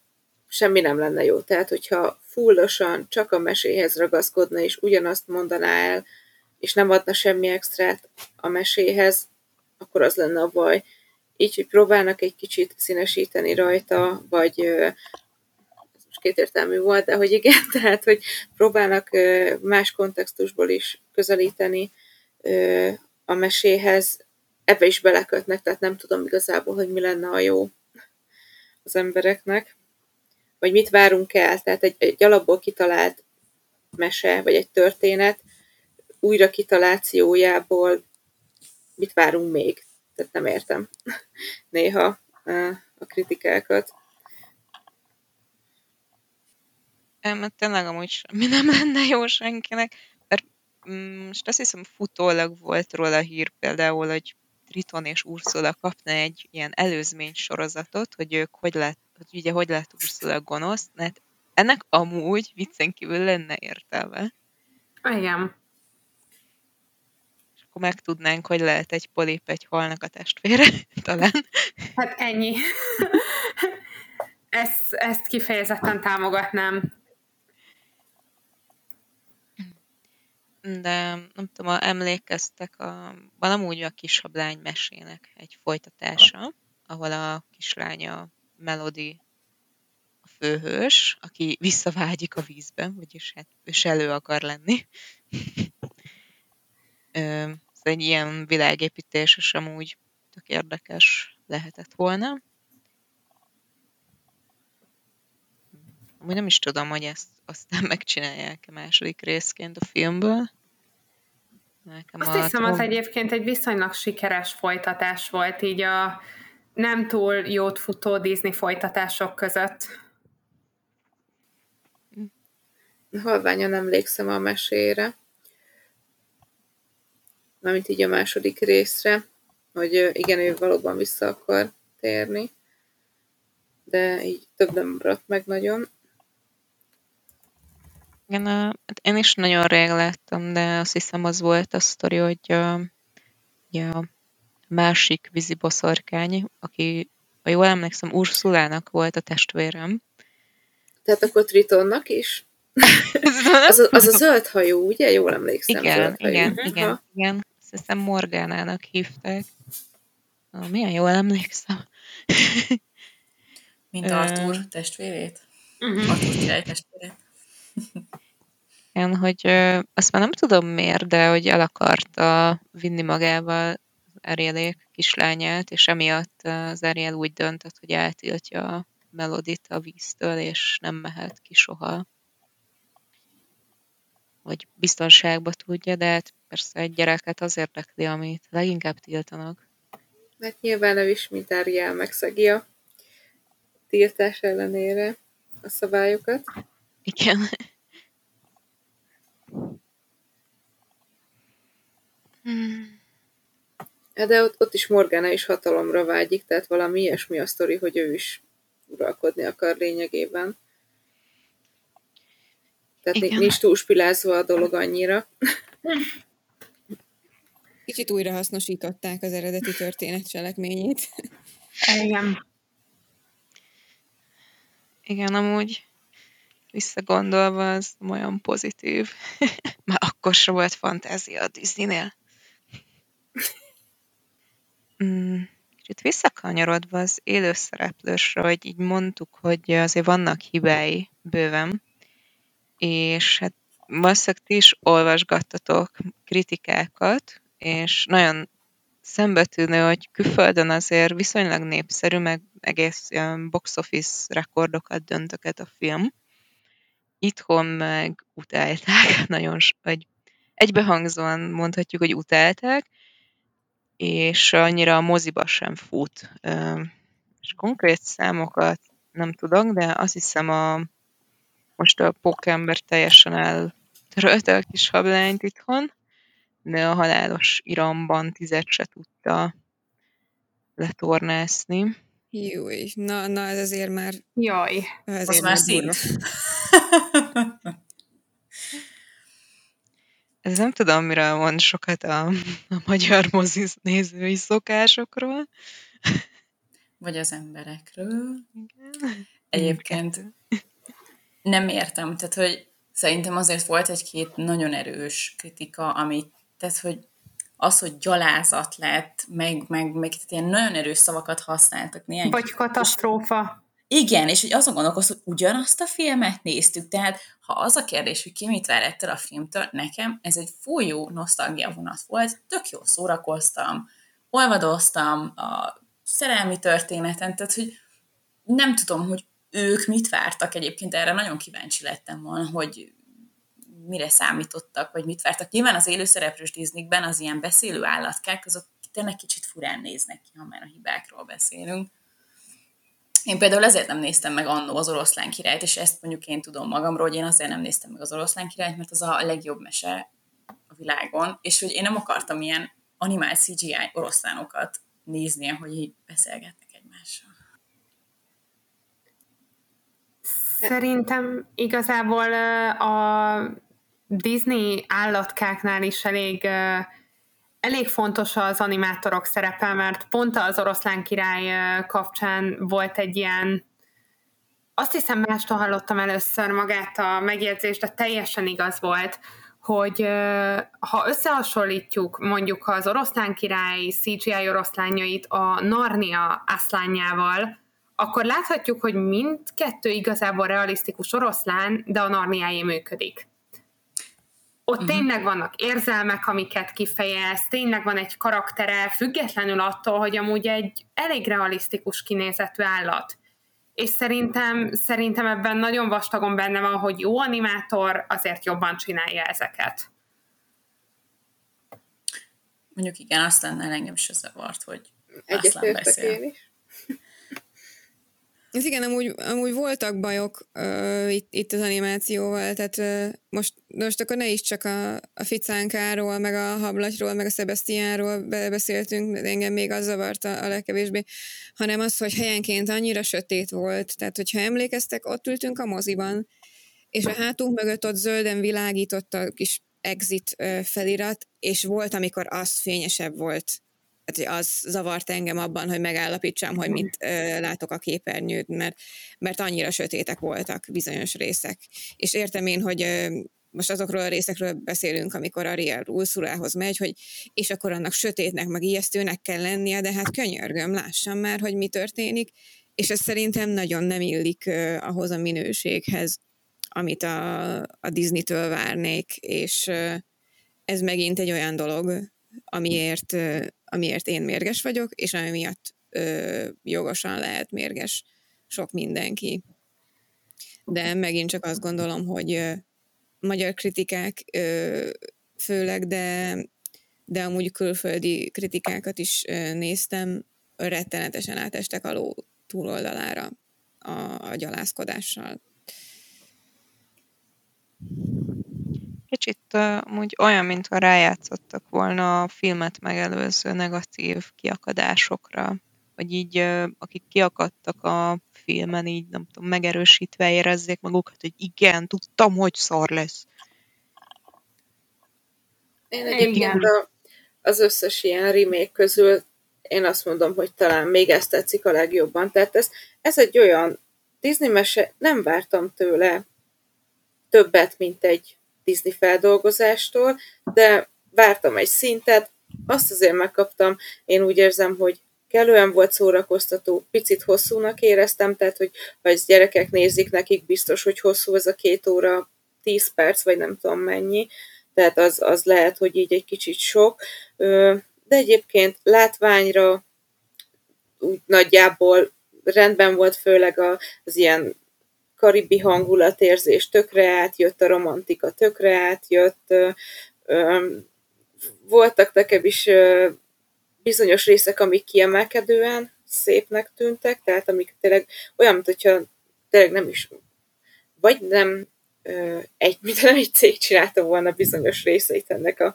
semmi nem lenne jó. Tehát, hogyha fullosan csak a meséhez ragaszkodna, és ugyanazt mondaná el, és nem adna semmi extrát a meséhez, akkor az lenne a baj. Így, hogy próbálnak egy kicsit színesíteni rajta, vagy ez most kétértelmű volt, de hogy igen, (laughs) tehát, hogy próbálnak más kontextusból is közelíteni a meséhez ebbe is belekötnek, tehát nem tudom igazából, hogy mi lenne a jó az embereknek, vagy mit várunk el, tehát egy, egy alapból kitalált mese, vagy egy történet újra kitalációjából mit várunk még? Tehát nem értem (laughs) néha a kritikákat. Mert tényleg amúgy semmi nem lenne jó senkinek, mert mm, most azt hiszem futólag volt róla hír például, hogy Triton és Ursula kapna egy ilyen előzmény sorozatot, hogy ők hogy lett, hogy ugye hogy lett Ursula gonosz, mert ennek amúgy viccen kívül lenne értelme. Igen. És akkor megtudnánk, hogy lehet egy polip egy halnak a testvére, (laughs) talán. Hát ennyi. (laughs) ezt, ezt kifejezetten támogatnám. de nem tudom, emlékeztek, a, van amúgy a kisablány mesének egy folytatása, ahol a kislánya Melody a főhős, aki visszavágyik a vízbe, vagyis hát ős elő akar lenni. Ez egy ilyen világépítés, és amúgy tök érdekes lehetett volna. Amúgy nem is tudom, hogy ezt aztán (laughs) megcsinálják a második részként a filmből. Nekem Azt hiszem, az egyébként egy viszonylag sikeres folytatás volt, így a nem túl jót futó Disney folytatások között. Halványan emlékszem a mesére. Mármint így a második részre, hogy igen, ő valóban vissza akar térni. De így több nem maradt meg nagyon. Igen, hát én is nagyon rég láttam, de azt hiszem az volt a sztori, hogy a, a másik víziboszorkány, aki, ha jól emlékszem, Ursulának volt a testvérem. Tehát akkor Tritonnak is? (laughs) az, a, az a zöld hajú, ugye? Jól emlékszem. Igen, igen, hajú. igen, ha? igen. Azt hiszem Morgánának hívták. Ah, milyen jól emlékszem. (laughs) Mint Arthur testvérét? Uh-huh. Arthur király testvérét. Igen, hogy ö, azt már nem tudom miért, de hogy el akarta vinni magával Arielék kislányát, és emiatt az Ariel úgy döntött, hogy eltiltja a Melodit a víztől, és nem mehet ki soha. Hogy biztonságba tudja, de hát persze egy gyereket az érdekli, amit leginkább tiltanak. Mert nyilván ő is, mint Ariel megszegi a tiltás ellenére a szabályokat. Igen. Hmm. De ott, ott is Morgana is hatalomra vágyik, tehát valami ilyesmi a sztori, hogy ő is uralkodni akar lényegében. Tehát Igen. nincs túlspilázva a dolog annyira. Kicsit újra hasznosították az eredeti történet cselekményét. Igen. Igen, amúgy visszagondolva az olyan pozitív. (laughs) Már akkor sem volt fantázia a Disney-nél. Mm, kicsit visszakanyarodva az élőszereplősre, hogy így mondtuk, hogy azért vannak hibái bőven, és hát valószínűleg ti is olvasgattatok kritikákat, és nagyon szembetűnő, hogy külföldön azért viszonylag népszerű, meg egész box office rekordokat döntöket a film. Itthon meg utálták, (laughs) nagyon, vagy egybehangzóan mondhatjuk, hogy utálták, és annyira a moziba sem fut. És konkrét számokat nem tudok, de azt hiszem a most a pókember teljesen eltörölte a kis hablányt itthon, de a halálos iramban tizet se tudta letornászni. Jó, na, na ez azért már... Jaj, azért az már szint. (laughs) Ez nem tudom, mire mond sokat a, a magyar mozi nézői szokásokról. Vagy az emberekről. Igen. Egyébként nem értem, tehát hogy szerintem azért volt egy-két nagyon erős kritika, amit, tehát hogy az, hogy gyalázat lett, meg, meg, meg tehát ilyen nagyon erős szavakat használtak. Néhány Vagy katasztrófa. Igen, és hogy azon gondolkoztam, hogy ugyanazt a filmet néztük, tehát ha az a kérdés, hogy ki mit vár ettől a filmtől, nekem ez egy folyó nosztalgia vonat volt, tök jó szórakoztam, olvadoztam a szerelmi történeten, tehát hogy nem tudom, hogy ők mit vártak egyébként, erre nagyon kíváncsi lettem volna, hogy mire számítottak, vagy mit vártak. Nyilván az élőszereplős Disneyben az ilyen beszélő állatkák, azok tényleg kicsit furán néznek ki, ha már a hibákról beszélünk. Én például ezért nem néztem meg annó az oroszlán királyt, és ezt mondjuk én tudom magamról, hogy én azért nem néztem meg az oroszlán királyt, mert az a legjobb mese a világon, és hogy én nem akartam ilyen animált CGI oroszlánokat nézni, hogy így beszélgetnek egymással. Szerintem igazából a Disney állatkáknál is elég, elég fontos az animátorok szerepe, mert pont az oroszlán király kapcsán volt egy ilyen, azt hiszem mástól hallottam először magát a megjegyzést, de teljesen igaz volt, hogy ha összehasonlítjuk mondjuk az oroszlán király CGI oroszlányait a Narnia aszlányával, akkor láthatjuk, hogy mindkettő igazából realisztikus oroszlán, de a Narniáé működik. Ott uh-huh. tényleg vannak érzelmek, amiket kifejez, tényleg van egy karaktere, függetlenül attól, hogy amúgy egy elég realisztikus kinézetű állat. És szerintem, szerintem ebben nagyon vastagon benne van, hogy jó animátor azért jobban csinálja ezeket. Mondjuk igen, azt lenne engem is zavart, hogy Egyetértek én is. Ez igen, amúgy, amúgy voltak bajok uh, itt, itt az animációval, tehát uh, most, most akkor ne is csak a, a ficánkáról, meg a hablatyról, meg a Sebastiánról beszéltünk, de engem még az zavarta a legkevésbé, hanem az, hogy helyenként annyira sötét volt, tehát hogyha emlékeztek, ott ültünk a moziban, és a hátunk mögött ott zölden világított a kis exit felirat, és volt, amikor az fényesebb volt tehát az zavart engem abban, hogy megállapítsam, hogy mit ö, látok a képernyőt, mert, mert annyira sötétek voltak bizonyos részek. És értem én, hogy ö, most azokról a részekről beszélünk, amikor Ariel Ursulához megy, hogy és akkor annak sötétnek, meg ijesztőnek kell lennie, de hát könyörgöm, lássam már, hogy mi történik, és ez szerintem nagyon nem illik ö, ahhoz a minőséghez, amit a, a Disney-től várnék, és ö, ez megint egy olyan dolog, amiért amiért én mérges vagyok, és ami miatt ö, jogosan lehet mérges sok mindenki. De megint csak azt gondolom, hogy ö, magyar kritikák ö, főleg, de, de amúgy külföldi kritikákat is ö, néztem, rettenetesen átestek a ló túloldalára a, a gyalászkodással. Kicsit uh, úgy olyan, mintha rájátszottak volna a filmet megelőző negatív kiakadásokra, vagy így uh, akik kiakadtak a filmen, így nem tudom, megerősítve érezzék magukat, hogy igen, tudtam, hogy szar lesz. Én egyébként a, az összes ilyen remake közül én azt mondom, hogy talán még ezt tetszik a legjobban. Tehát ez, ez egy olyan Disney mese, nem vártam tőle többet, mint egy Disney feldolgozástól, de vártam egy szintet, azt azért megkaptam, én úgy érzem, hogy kellően volt szórakoztató, picit hosszúnak éreztem, tehát hogy ha ezt gyerekek nézik, nekik biztos, hogy hosszú ez a két óra, tíz perc, vagy nem tudom mennyi, tehát az, az lehet, hogy így egy kicsit sok, de egyébként látványra úgy nagyjából rendben volt, főleg az ilyen karibi hangulatérzés tökre átjött, a romantika tökre átjött, voltak nekem is bizonyos részek, amik kiemelkedően szépnek tűntek, tehát amik tényleg olyan, mint hogyha tényleg nem is, vagy nem egy, (laughs) mint nem egy cég csinálta volna bizonyos részeit ennek a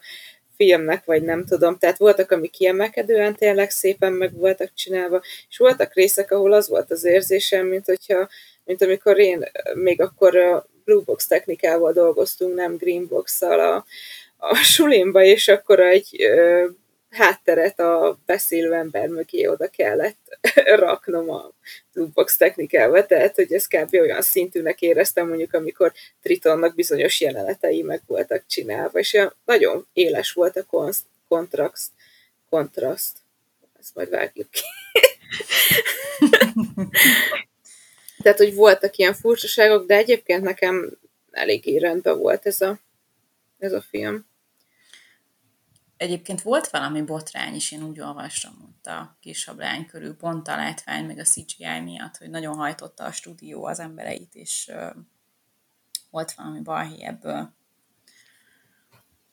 filmnek, vagy nem tudom. Tehát voltak, amik kiemelkedően tényleg szépen meg voltak csinálva, és voltak részek, ahol az volt az érzésem, mint hogyha mint amikor én még akkor a Blue Box technikával dolgoztunk, nem Green Box-szal a, a sulimba, és akkor egy ö, hátteret a beszélő ember mögé oda kellett (laughs) raknom a Blue Box technikával, tehát hogy ez kb. olyan szintűnek éreztem mondjuk, amikor Tritonnak bizonyos jelenetei meg voltak csinálva, és nagyon éles volt a kontraszt, kontraszt. Ezt majd vágjuk ki. (laughs) Tehát, hogy voltak ilyen furcsaságok, de egyébként nekem eléggé rendben volt ez a, ez a film. Egyébként volt valami botrány is, én úgy olvastam ott a kisablány körül, pont a látvány, meg a CGI miatt, hogy nagyon hajtotta a stúdió az embereit, és uh, volt valami balhé ebből.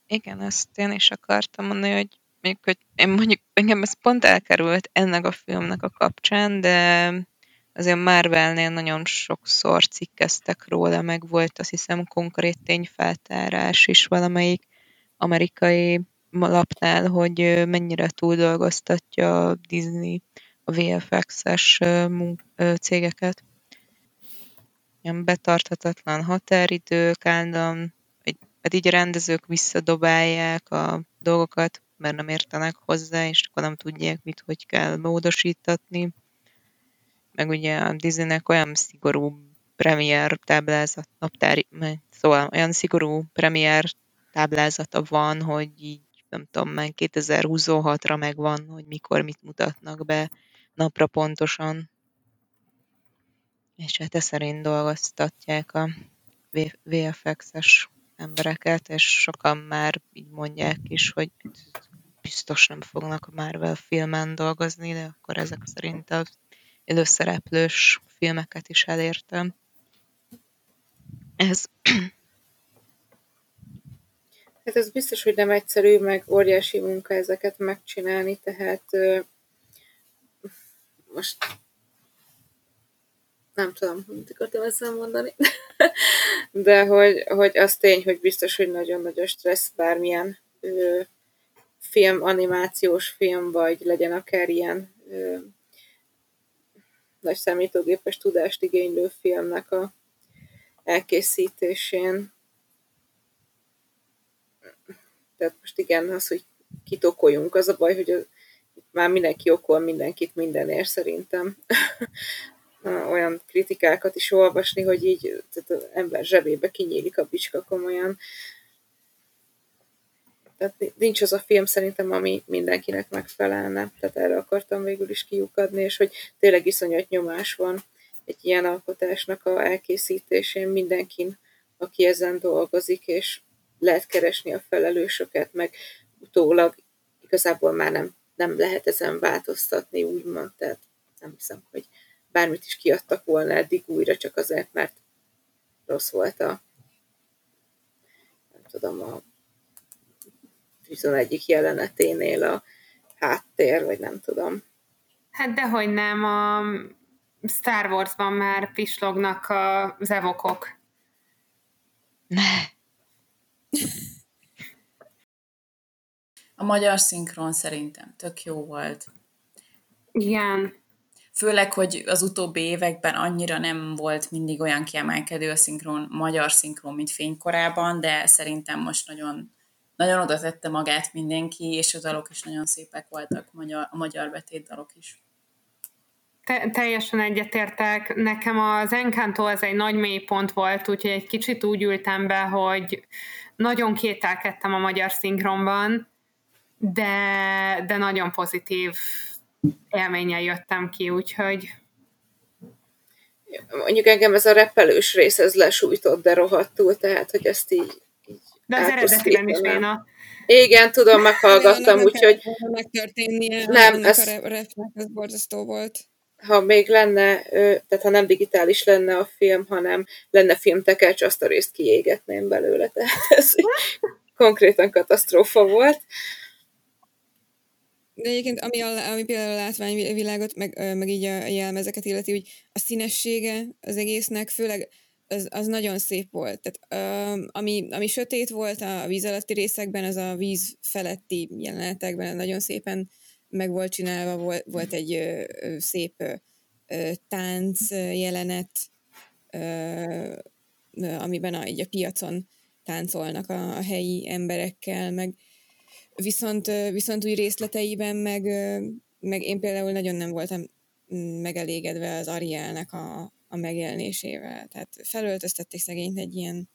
Igen, ezt én is akartam mondani, hogy még hogy én mondjuk engem ez pont elkerült ennek a filmnek a kapcsán, de azért Marvelnél nagyon sokszor cikkeztek róla, meg volt azt hiszem konkrét tényfeltárás is valamelyik amerikai lapnál, hogy mennyire túldolgoztatja a Disney a VFX-es cégeket. Ilyen betarthatatlan határidők, állandóan, hát így a rendezők visszadobálják a dolgokat, mert nem értenek hozzá, és akkor nem tudják, mit hogy kell módosítatni. Meg ugye a Disneynek olyan szigorú premier táblázat, naptári, szóval olyan szigorú premier táblázata van, hogy így nem tudom, már 2026-ra megvan, hogy mikor mit mutatnak be napra pontosan. És hát ez szerint dolgoztatják a VFX-es embereket, és sokan már így mondják is, hogy biztos nem fognak a Marvel filmen dolgozni, de akkor ezek szerint az előszereplős filmeket is elértem. Ez (clears throat) Hát ez biztos, hogy nem egyszerű, meg óriási munka ezeket megcsinálni, tehát most nem tudom, mit akartam ezzel mondani, (laughs) de hogy, hogy az tény, hogy biztos, hogy nagyon nagy stressz bármilyen ö, film, animációs film, vagy legyen akár ilyen ö, nagy számítógépes tudást igénylő filmnek a elkészítésén. Tehát most igen, az, hogy kitokoljunk, az a baj, hogy az, már mindenki okol mindenkit mindenért szerintem. (laughs) Olyan kritikákat is olvasni, hogy így tehát az ember zsebébe kinyílik a bicska komolyan. Tehát nincs az a film szerintem, ami mindenkinek megfelelne. Tehát erre akartam végül is kiukadni, és hogy tényleg iszonyat nyomás van egy ilyen alkotásnak a elkészítésén mindenkin, aki ezen dolgozik, és lehet keresni a felelősöket, meg utólag igazából már nem, nem lehet ezen változtatni, úgymond, tehát nem hiszem, hogy bármit is kiadtak volna eddig újra, csak azért, mert rossz volt a nem tudom, a 21. jeleneténél a háttér, vagy nem tudom. Hát dehogy nem, a Star Wars-ban már pislognak az evokok. Ne. A magyar szinkron szerintem tök jó volt. Igen. Főleg, hogy az utóbbi években annyira nem volt mindig olyan kiemelkedő a szinkron, magyar szinkron, mint fénykorában, de szerintem most nagyon, nagyon oda tette magát mindenki, és a dalok is nagyon szépek voltak, a magyar betét dalok is. Te, teljesen egyetértek. Nekem az Encanto az egy nagy mélypont volt, úgyhogy egy kicsit úgy ültem be, hogy nagyon kételkedtem a magyar szinkronban, de, de nagyon pozitív élménnyel jöttem ki, úgyhogy mondjuk engem ez a repelős rész, ez lesújtott, de rohadtul, tehát, hogy ezt így De az eredetiben is én a... Igen, tudom, meghallgattam, úgyhogy... Nem, ez... a reflex, ez borzasztó volt ha még lenne, tehát ha nem digitális lenne a film, hanem lenne filmtekercs, azt a részt kiégetném belőle. Tehát ez (laughs) konkrétan katasztrófa volt. De egyébként, ami, a, ami például a látványvilágot, meg, meg így a jelmezeket illeti, hogy a színessége az egésznek, főleg az, az nagyon szép volt. Tehát, ami, ami sötét volt a víz alatti részekben, az a víz feletti jelenetekben nagyon szépen meg volt csinálva, volt, volt egy szép tánc jelenet, amiben a, így a piacon táncolnak a, a helyi emberekkel, meg viszont, viszont új részleteiben meg, meg én például nagyon nem voltam megelégedve az Arielnek a, a megjelenésével. Tehát felöltöztették szegényt egy ilyen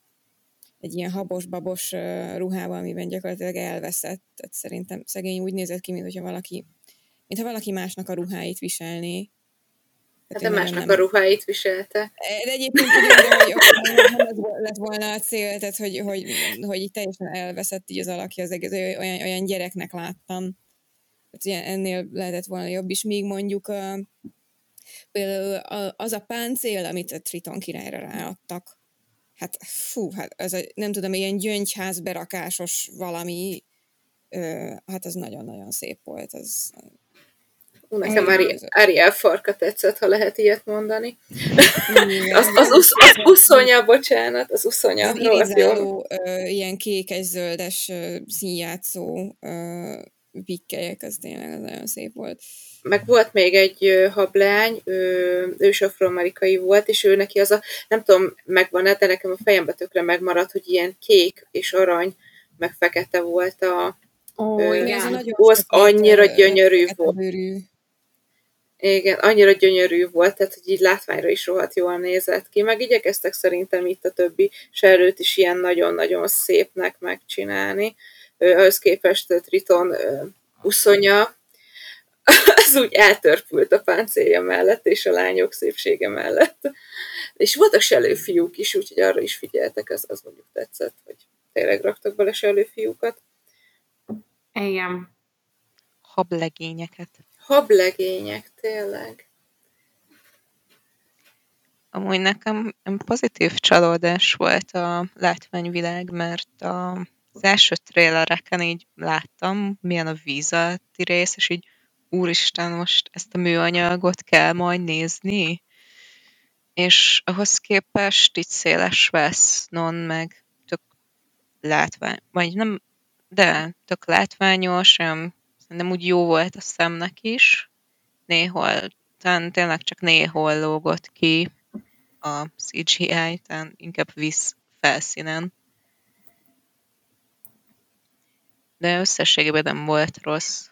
egy ilyen habos-babos ruhába, amiben gyakorlatilag elveszett. Tehát szerintem szegény úgy nézett ki, mintha valaki, mintha valaki másnak a ruháit viselné. Hát de másnak nem... a ruháit viselte. De egyébként de hogy nem lett volna a cél, tehát hogy, hogy, hogy így teljesen elveszett így az alakja az egész, olyan, olyan gyereknek láttam. Tehát ennél lehetett volna jobb is, míg mondjuk a, például az a páncél, amit a Triton királyra ráadtak, hát fú, hát ez a, nem tudom, ilyen gyöngyház berakásos valami, ö, hát az nagyon-nagyon szép volt. Az, Nekem Ari, Ariel farka tetszett, ha lehet ilyet mondani. (laughs) az, az, usz, az uszonya, bocsánat, az uszonya. Az irizáló, ilyen kékes-zöldes színjátszó pikkelyek, az tényleg az nagyon szép volt. Meg volt még egy hablány, ő, ő is afroamerikai volt, és ő neki az a, nem tudom, megvan-e, de nekem a fejembe tökre megmaradt, hogy ilyen kék és arany, meg fekete volt a, Ó, oh, igen, az annyira gyönyörű volt. Bőrű. Igen, annyira gyönyörű volt, tehát hogy így látványra is rohadt jól nézett ki, meg igyekeztek szerintem itt a többi serőt is ilyen nagyon-nagyon szépnek megcsinálni. Ahhoz képest Triton uszonya, az úgy eltörpült a páncélja mellett, és a lányok szépsége mellett. És voltak selőfiúk is, úgyhogy arra is figyeltek, az, az mondjuk tetszett, hogy tényleg raktak bele selőfiúkat. Igen. Hablegényeket hablegények, tényleg. Amúgy nekem pozitív csalódás volt a látványvilág, mert a, az első trélereken így láttam, milyen a víz alatti rész, és így úristen, most ezt a műanyagot kell majd nézni, és ahhoz képest így széles vesznon, meg tök látvány, vagy nem, de tök látványos, olyan Szerintem úgy jó volt a szemnek is. Néhol, talán tényleg csak néhol lógott ki a CGI, talán inkább visz felszínen. De összességében nem volt rossz.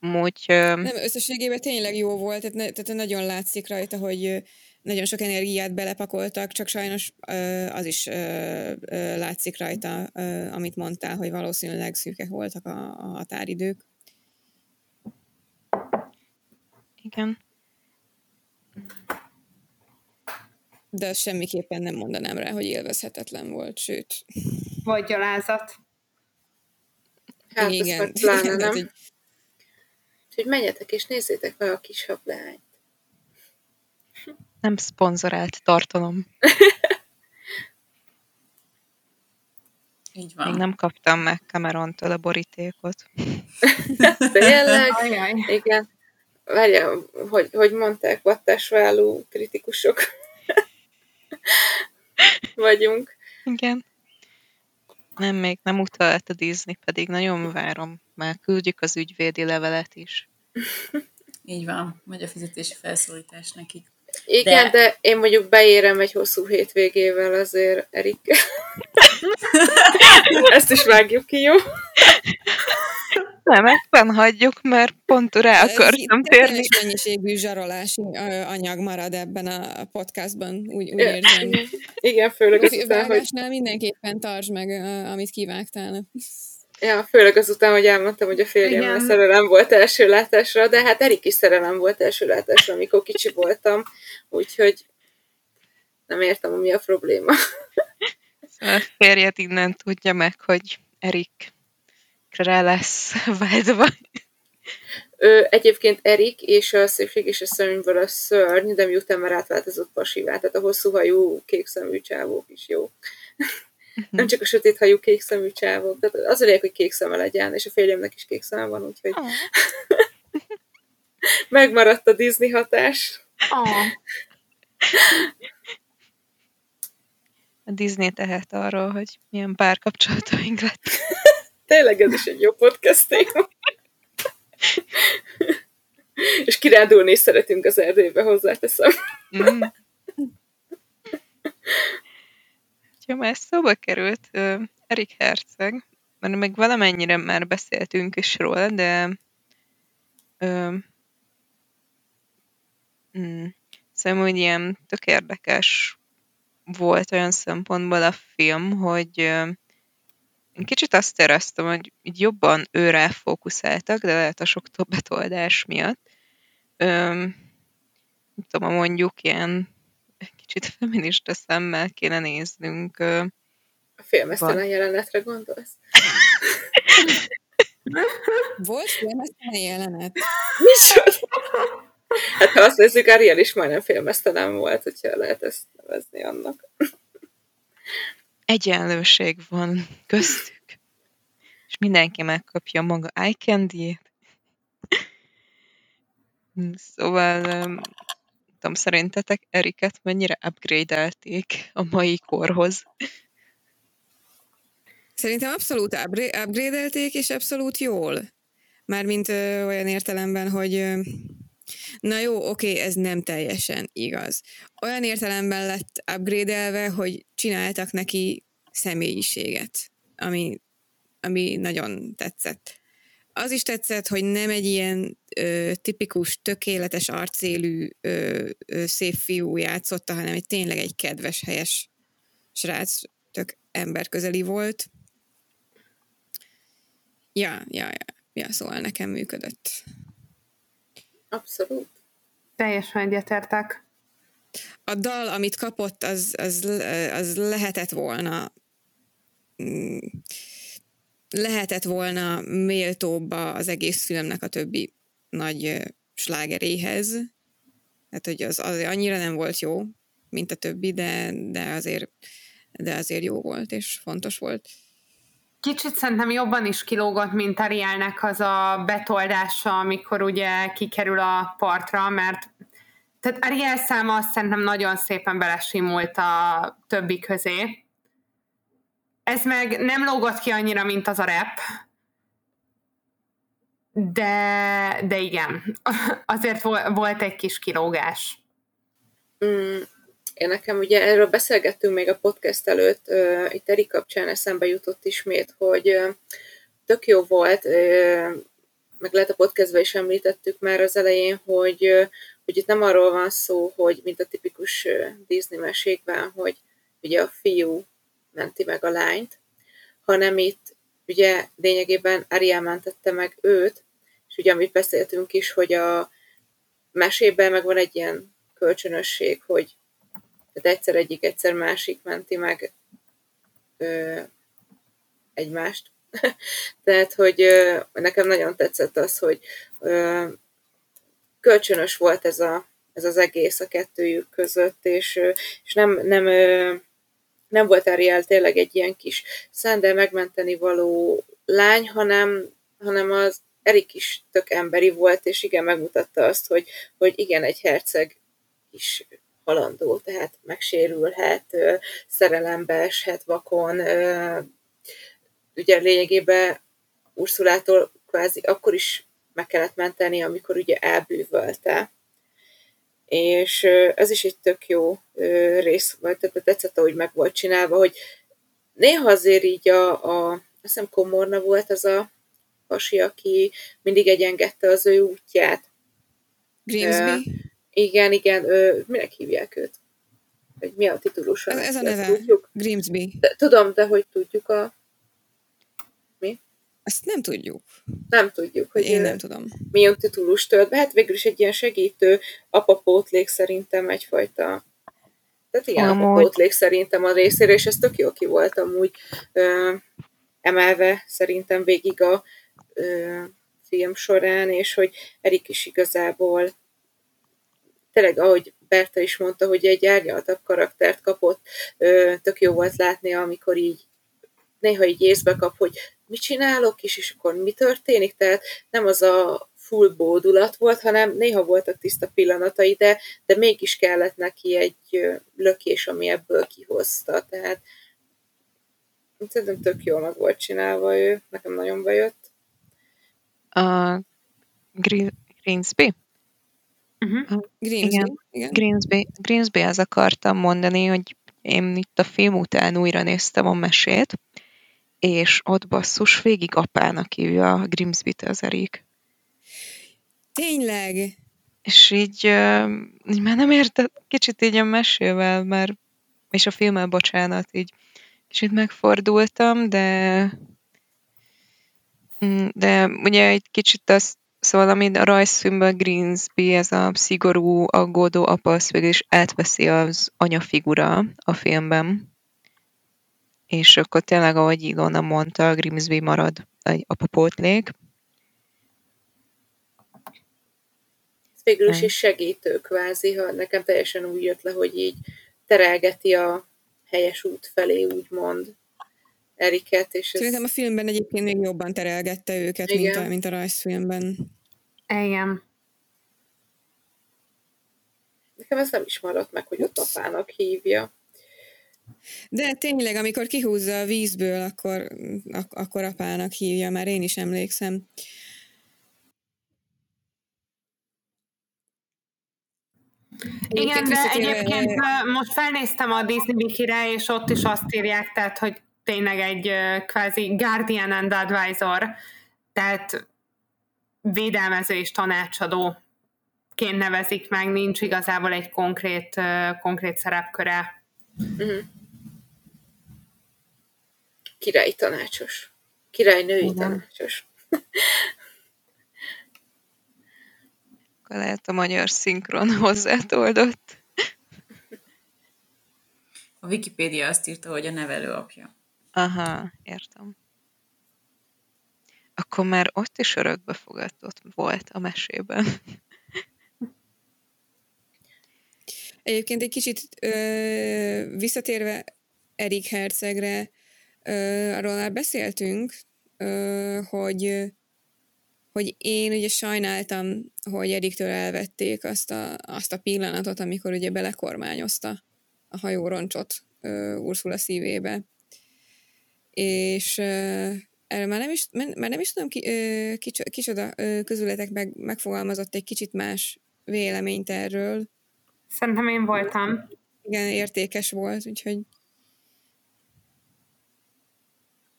Amúgy... Nem, összességében tényleg jó volt, tehát, ne, tehát nagyon látszik rajta, hogy nagyon sok energiát belepakoltak, csak sajnos az is látszik rajta, amit mondtál, hogy valószínűleg szűkek voltak a, a határidők. Igen. De azt semmiképpen nem mondanám rá, hogy élvezhetetlen volt, sőt. Vagy gyalázat. Hát, Igen. pláne (laughs) nem. Úgyhogy hogy menjetek és nézzétek meg a kis hablányt. Nem szponzorált tartalom. Így van. Még nem kaptam meg Cameron-től a borítékot. (laughs) Tényleg? Igen. Várja, hogy, hogy mondták, vattásváló kritikusok (laughs) vagyunk. Igen. Nem, még nem utalt a Disney, pedig nagyon várom. Már küldjük az ügyvédi levelet is. Így van, megy a fizetési felszólítás nekik. Igen, de, de én mondjuk beérem egy hosszú hétvégével azért, Erik. (laughs) Ezt is vágjuk ki, jó? Nem, ezt hagyjuk, mert pont rá akartam térni. mennyiségű zsarolási anyag marad ebben a podcastban, úgy, úgy érzem. Igen, főleg azután, hogy... mindenképpen tartsd meg, amit kivágtál. Ja, főleg azután, hogy elmondtam, hogy a férjem a szerelem volt első látásra, de hát Erik is szerelem volt első látásra, amikor kicsi voltam, úgyhogy nem értem, mi a probléma. Szóval a férjet innen tudja meg, hogy Erikre lesz vágyva. Ő, egyébként Erik és a szépség és a szemünkből a szörny, de miután már átváltozott pasivá, tehát a hosszú hajú, kék szemű csávók is jó. Nem csak a sötét hajú kék szemű csávok. Tehát az a lényeg, hogy kék szeme legyen, és a férjemnek is kék szeme van, úgyhogy oh. (laughs) megmaradt a Disney hatás. Oh. A Disney tehet arról, hogy milyen párkapcsolataink lett. (laughs) Tényleg ez is egy jó podcast téma. (laughs) és kirándulni is szeretünk az erdőbe, hozzáteszem. Mm ha már szóba került, Erik Herceg, mert meg valamennyire már beszéltünk is róla, de uh, mm, szerintem úgy ilyen tök érdekes volt olyan szempontból a film, hogy uh, én kicsit azt éreztem, hogy jobban őre fókuszáltak, de lehet a sok betoldás miatt, öm, nem tudom, mondjuk ilyen kicsit (laughs) feminista szemmel kéne néznünk. A filmesztelen jelenetre gondolsz? (laughs) Volt filmesztelen jelenet? Micsoda? Hát ha azt nézzük, Ariel is majdnem filmesztelen volt, hogyha lehet ezt nevezni annak. egyenlőség van köztük, és mindenki megkapja maga eye candy-ét. Szóval, tudom, szerintetek Eriket mennyire upgrade-elték a mai korhoz? Szerintem abszolút upgra- upgrade-elték, és abszolút jól. Mármint ö, olyan értelemben, hogy ö, na jó, oké, ez nem teljesen igaz. Olyan értelemben lett upgrade-elve, hogy csináltak neki személyiséget, ami, ami nagyon tetszett. Az is tetszett, hogy nem egy ilyen ö, tipikus, tökéletes arcélű, ö, ö, szép fiú játszotta, hanem egy tényleg egy kedves, helyes srác, tök emberközeli volt. Ja, ja, ja, ja, szóval nekem működött. Abszolút. Teljesen egyetértek. A dal, amit kapott, az, az, az lehetett volna mm, lehetett volna méltóbb az egész filmnek a többi nagy slágeréhez. Hát, hogy az, az annyira nem volt jó, mint a többi, de, de, azért, de azért jó volt, és fontos volt. Kicsit szerintem jobban is kilógott, mint Arielnek az a betoldása, amikor ugye kikerül a partra, mert tehát Ariel száma azt szerintem nagyon szépen belesimult a többi közé. Ez meg nem lógott ki annyira, mint az a rap, de, de igen, (laughs) azért vo- volt egy kis kilógás. Mm, én nekem ugye erről beszélgettünk még a podcast előtt, uh, itt Eri kapcsán eszembe jutott ismét, hogy uh, tök jó volt, uh, meg lehet a podcastben is említettük már az elején, hogy, uh, hogy itt nem arról van szó, hogy mint a tipikus Disney mesékben, hogy ugye a fiú menti meg a lányt, hanem itt ugye lényegében Ariel mentette meg őt, és ugye amit beszéltünk is, hogy a mesében meg van egy ilyen kölcsönösség, hogy tehát egyszer egyik, egyszer másik menti meg ö, egymást. (laughs) Tehát, hogy ö, nekem nagyon tetszett az, hogy ö, kölcsönös volt ez, a, ez az egész a kettőjük között, és, és nem, nem, ö, nem volt Ariel tényleg egy ilyen kis szende megmenteni való lány, hanem, hanem az Erik is tök emberi volt, és igen, megmutatta azt, hogy, hogy igen, egy herceg is halandó, tehát megsérülhet, szerelembe eshet vakon. Ugye lényegében Ursulától kvázi akkor is meg kellett menteni, amikor ugye elbűvölte. És ez is egy tök jó rész volt, tehát tetszett, ahogy meg volt csinálva, hogy néha azért így a, a azt hiszem Komorna volt az a pasi, aki mindig egyengedte az ő útját. Grimsby? Igen, igen, ő, minek hívják őt? Hogy mi a titulusa? Ez, ez a neve, Tudjuk? Grimsby. De, tudom, de hogy tudjuk a... Ezt nem tudjuk. Nem tudjuk, hogy Én ő nem tudom. milyen titulust tölt be. Hát végül is egy ilyen segítő apapótlék szerintem egyfajta tehát igen, Amúgy. apapótlék szerintem a részére, és ez tök jó ki volt amúgy ö, emelve szerintem végig a ö, film során, és hogy Erik is igazából tényleg, ahogy Berta is mondta, hogy egy árnyaltabb karaktert kapott, ö, tök jó volt látni, amikor így néha így észbe kap, hogy mit csinálok is, és akkor mi történik, tehát nem az a full bódulat volt, hanem néha voltak tiszta pillanatai, de, de mégis kellett neki egy lökés, ami ebből kihozta, tehát szerintem tök jól meg volt csinálva ő, nekem nagyon bejött. A Gre- Greensby? Uh-huh. Grimsby? Igen. Igen. Greensby, Greensby az akartam mondani, hogy én itt a film után újra néztem a mesét, és ott basszus végig apának hívja a Grimsby-t az Erik. Tényleg? És így, így már nem érted, kicsit így a mesével már, és a filmmel, bocsánat, így kicsit megfordultam, de mm, de ugye egy kicsit azt Szóval, amit a rajzfilmben Greensby, ez a szigorú, aggódó apa, az végül is átveszi az anyafigura a filmben. És akkor tényleg, ahogy Ilona mondta, Grimsby marad egy apapótlék. Végül is, is segítő kvázi, ha nekem teljesen úgy jött le, hogy így terelgeti a helyes út felé, úgymond. Eriket. És ez... Szerintem a filmben egyébként még jobban terelgette őket, mint a, mint a rajzfilmben. Igen. Nekem ez nem is maradt meg, hogy ott apának hívja. De tényleg, amikor kihúzza a vízből, akkor, ak- akkor apának hívja, már én is emlékszem. Igen, de egyébként most felnéztem a Disney Wiki-re, és ott is azt írják, tehát, hogy tényleg egy kvázi guardian and advisor, tehát védelmező és tanácsadó ként nevezik meg, nincs igazából egy konkrét, konkrét szerepköre. Uh-huh. Királyi tanácsos. Királynői Igen. tanácsos. Akkor lehet a magyar szinkron hozzátoldott. A Wikipédia azt írta, hogy a nevelő apja. Aha, értem. Akkor már ott is örökbefogadott volt a mesében. Egyébként egy kicsit ö, visszatérve Erik Hercegre, arról már beszéltünk, hogy hogy én ugye sajnáltam, hogy Eriktől elvették azt a, azt a pillanatot, amikor ugye belekormányozta a hajóroncsot Ursula szívébe és erről már nem is, már nem is tudom, ki, kics, kicsoda közületek meg, megfogalmazott egy kicsit más véleményt erről. Szerintem én voltam. Igen, értékes volt, úgyhogy...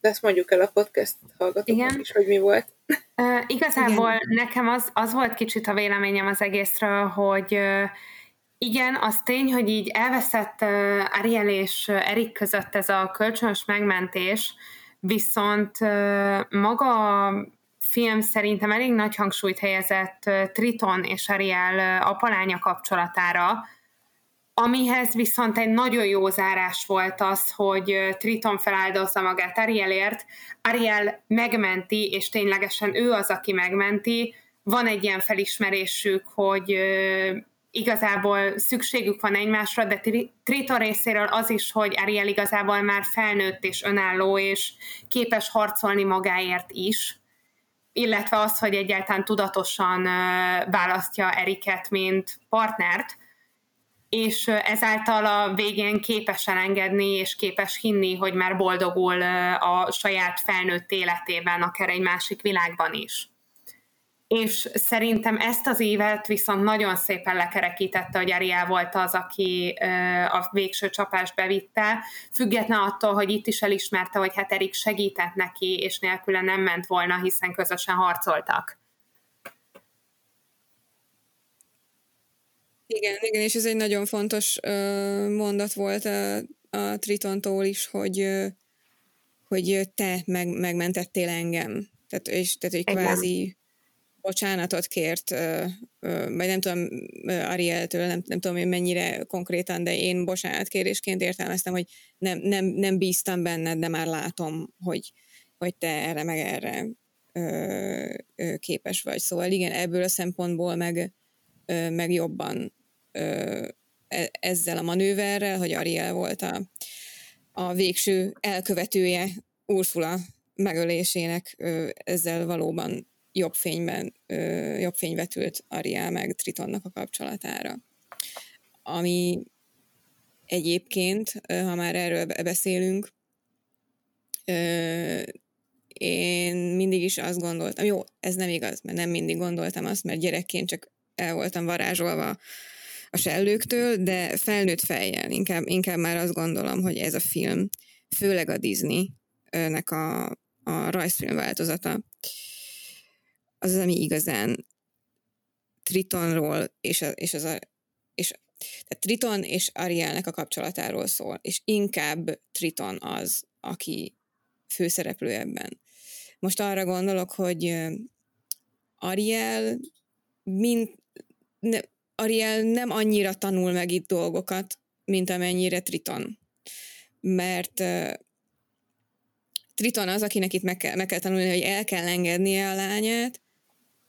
De ezt mondjuk el a podcast hallgatóknak is, hogy mi volt. Uh, igazából Igen. nekem az, az volt kicsit a véleményem az egészről, hogy uh, igen, az tény, hogy így elveszett Ariel és Erik között ez a kölcsönös megmentés, viszont maga a film szerintem elég nagy hangsúlyt helyezett Triton és Ariel apalánya kapcsolatára, amihez viszont egy nagyon jó zárás volt az, hogy Triton feláldozza magát Arielért, Ariel megmenti, és ténylegesen ő az, aki megmenti, van egy ilyen felismerésük, hogy igazából szükségük van egymásra, de Triton részéről az is, hogy Ariel igazából már felnőtt és önálló, és képes harcolni magáért is, illetve az, hogy egyáltalán tudatosan választja Eriket, mint partnert, és ezáltal a végén képes elengedni, és képes hinni, hogy már boldogul a saját felnőtt életében, akár egy másik világban is és szerintem ezt az évet viszont nagyon szépen lekerekítette, hogy Ariel volt az, aki a végső csapást bevitte, független attól, hogy itt is elismerte, hogy hát Erik segített neki, és nélküle nem ment volna, hiszen közösen harcoltak. Igen, igen, és ez egy nagyon fontos mondat volt a, a Tritontól is, hogy, hogy te meg, megmentettél engem. Tehát, és, tehát hogy kvázi bocsánatot kért, vagy nem tudom, Arieltől, nem, nem tudom én mennyire konkrétan, de én bocsánatkérésként értelmeztem, hogy nem, nem, nem bíztam benned, de már látom, hogy, hogy te erre meg erre ö, ö, képes vagy. Szóval igen, ebből a szempontból meg, ö, meg jobban e, ezzel a manőverrel, hogy Ariel volt a, a végső elkövetője Ursula megölésének, ezzel valóban jobb fényben, jobb fény vetült Ariel meg Tritonnak a kapcsolatára. Ami egyébként, ha már erről beszélünk, én mindig is azt gondoltam, jó, ez nem igaz, mert nem mindig gondoltam azt, mert gyerekként csak el voltam varázsolva a sellőktől, de felnőtt fejjel inkább, inkább már azt gondolom, hogy ez a film, főleg a Disney-nek a, a rajzfilm változata, az az, ami igazán Tritonról és, a, és az a, és, tehát Triton és Arielnek a kapcsolatáról szól, és inkább Triton az, aki főszereplő ebben. Most arra gondolok, hogy Ariel, mint, ne, Ariel nem annyira tanul meg itt dolgokat, mint amennyire Triton. Mert Triton az, akinek itt meg kell, meg kell tanulni, hogy el kell engednie a lányát,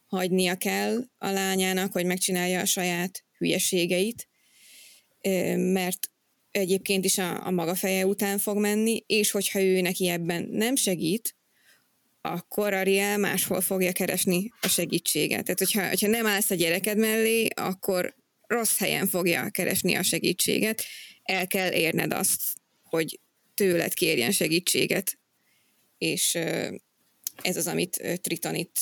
hagynia kell a lányának, hogy megcsinálja a saját hülyeségeit, mert egyébként is a, a maga feje után fog menni, és hogyha ő neki ebben nem segít, akkor Ariel máshol fogja keresni a segítséget. Tehát, hogyha, hogyha nem állsz a gyereked mellé, akkor rossz helyen fogja keresni a segítséget. El kell érned azt, hogy tőled kérjen segítséget. És ez az, amit Triton itt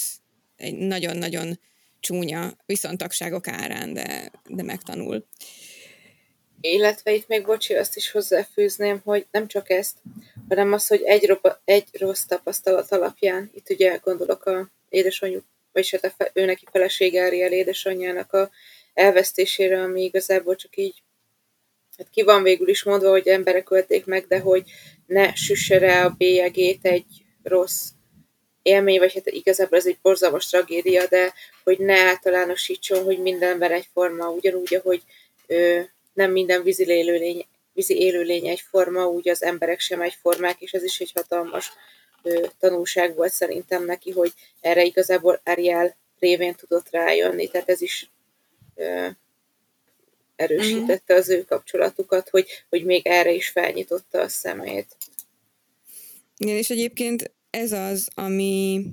egy nagyon-nagyon csúnya viszontagságok árán, de, de megtanul. Illetve itt még, bocsi, azt is hozzáfűzném, hogy nem csak ezt, hanem az, hogy egy, roba, egy rossz tapasztalat alapján, itt ugye gondolok a édesanyjú, vagyis hát a ő neki felesége Ariel édesanyjának a elvesztésére, ami igazából csak így hát ki van végül is mondva, hogy emberek ölték meg, de hogy ne süsse rá a bélyegét egy rossz élmény, vagy hát igazából ez egy borzalmas tragédia, de hogy ne általánosítson, hogy minden ember egyforma, ugyanúgy, ahogy ö, nem minden vízi élőlény, vízi élőlény egyforma, úgy az emberek sem egyformák, és ez is egy hatalmas ö, tanulság volt szerintem neki, hogy erre igazából Ariel révén tudott rájönni, tehát ez is ö, erősítette az ő kapcsolatukat, hogy, hogy még erre is felnyitotta a szemét. Igen, és egyébként ez az, ami,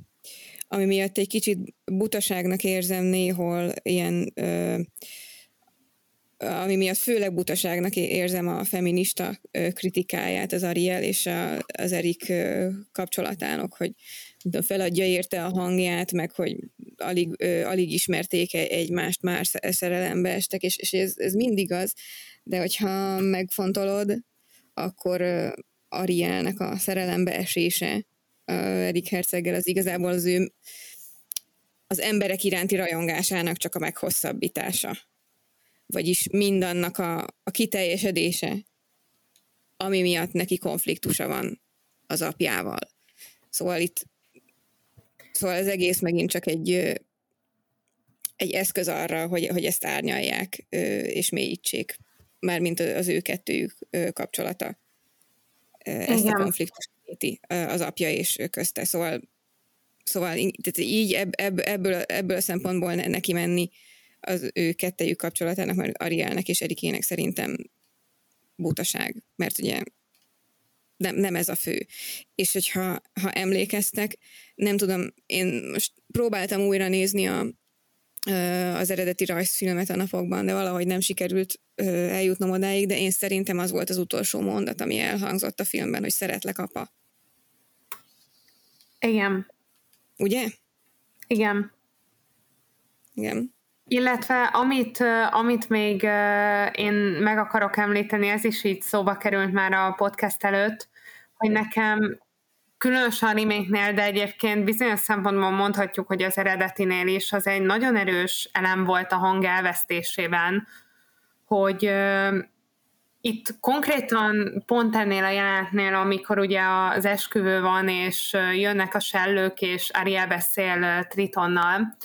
ami miatt egy kicsit butaságnak érzem néhol ilyen ö, ami miatt főleg butaságnak érzem a feminista kritikáját az Ariel és az Erik kapcsolatának, hogy feladja érte a hangját, meg hogy alig, alig ismerték e-, egymást, már szerelembe estek, és, és ez, ez mindig az, de hogyha megfontolod, akkor Arielnek a szerelembe esése Erik Herceggel az igazából az ő az emberek iránti rajongásának csak a meghosszabbítása vagyis mindannak a, a kiteljesedése, ami miatt neki konfliktusa van az apjával. Szóval itt szóval az egész megint csak egy, egy eszköz arra, hogy, hogy ezt árnyalják és mélyítsék, mármint az ő kettőjük kapcsolata. Ezt Igen. a konfliktust az apja és közte. Szóval, szóval így ebb, ebb, ebből, ebből a szempontból neki menni az ő kettejük kapcsolatának, mert Arielnek és Erikének szerintem butaság, mert ugye nem, nem ez a fő. És hogyha ha emlékeztek, nem tudom, én most próbáltam újra nézni a, az eredeti rajzfilmet a napokban, de valahogy nem sikerült eljutnom odáig, de én szerintem az volt az utolsó mondat, ami elhangzott a filmben, hogy szeretlek, apa. Igen. Ugye? Igen. Igen. Illetve amit, amit még én meg akarok említeni, ez is így szóba került már a podcast előtt, hogy nekem különösen a remake de egyébként bizonyos szempontból mondhatjuk, hogy az eredetinél is az egy nagyon erős elem volt a hang elvesztésében, hogy itt konkrétan pont ennél a jelenetnél, amikor ugye az esküvő van, és jönnek a sellők, és Ariel beszél Tritonnal,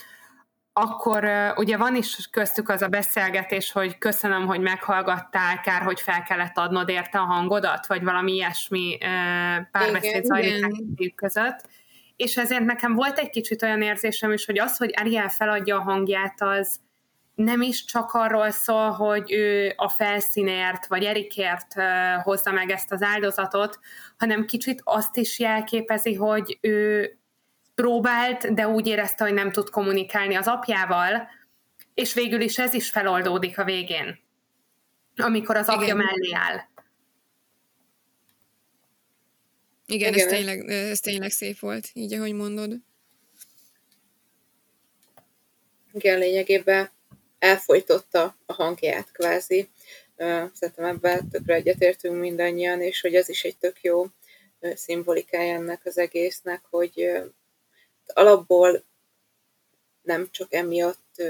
akkor ugye van is köztük az a beszélgetés, hogy köszönöm, hogy meghallgattál, kár, hogy fel kellett adnod érte a hangodat, vagy valami ilyesmi párbeszéd zajlik között. És ezért nekem volt egy kicsit olyan érzésem is, hogy az, hogy Ariel feladja a hangját, az nem is csak arról szól, hogy ő a felszínért, vagy Erikért hozza meg ezt az áldozatot, hanem kicsit azt is jelképezi, hogy ő próbált, de úgy érezte, hogy nem tud kommunikálni az apjával, és végül is ez is feloldódik a végén, amikor az apja Igen. mellé áll. Igen, Igen. Ez, tényleg, ez tényleg szép volt, így ahogy mondod. Igen, lényegében elfolytotta a hangját kvázi. Szerintem ebben tökre egyetértünk mindannyian, és hogy ez is egy tök jó szimbolikája ennek az egésznek, hogy alapból nem csak emiatt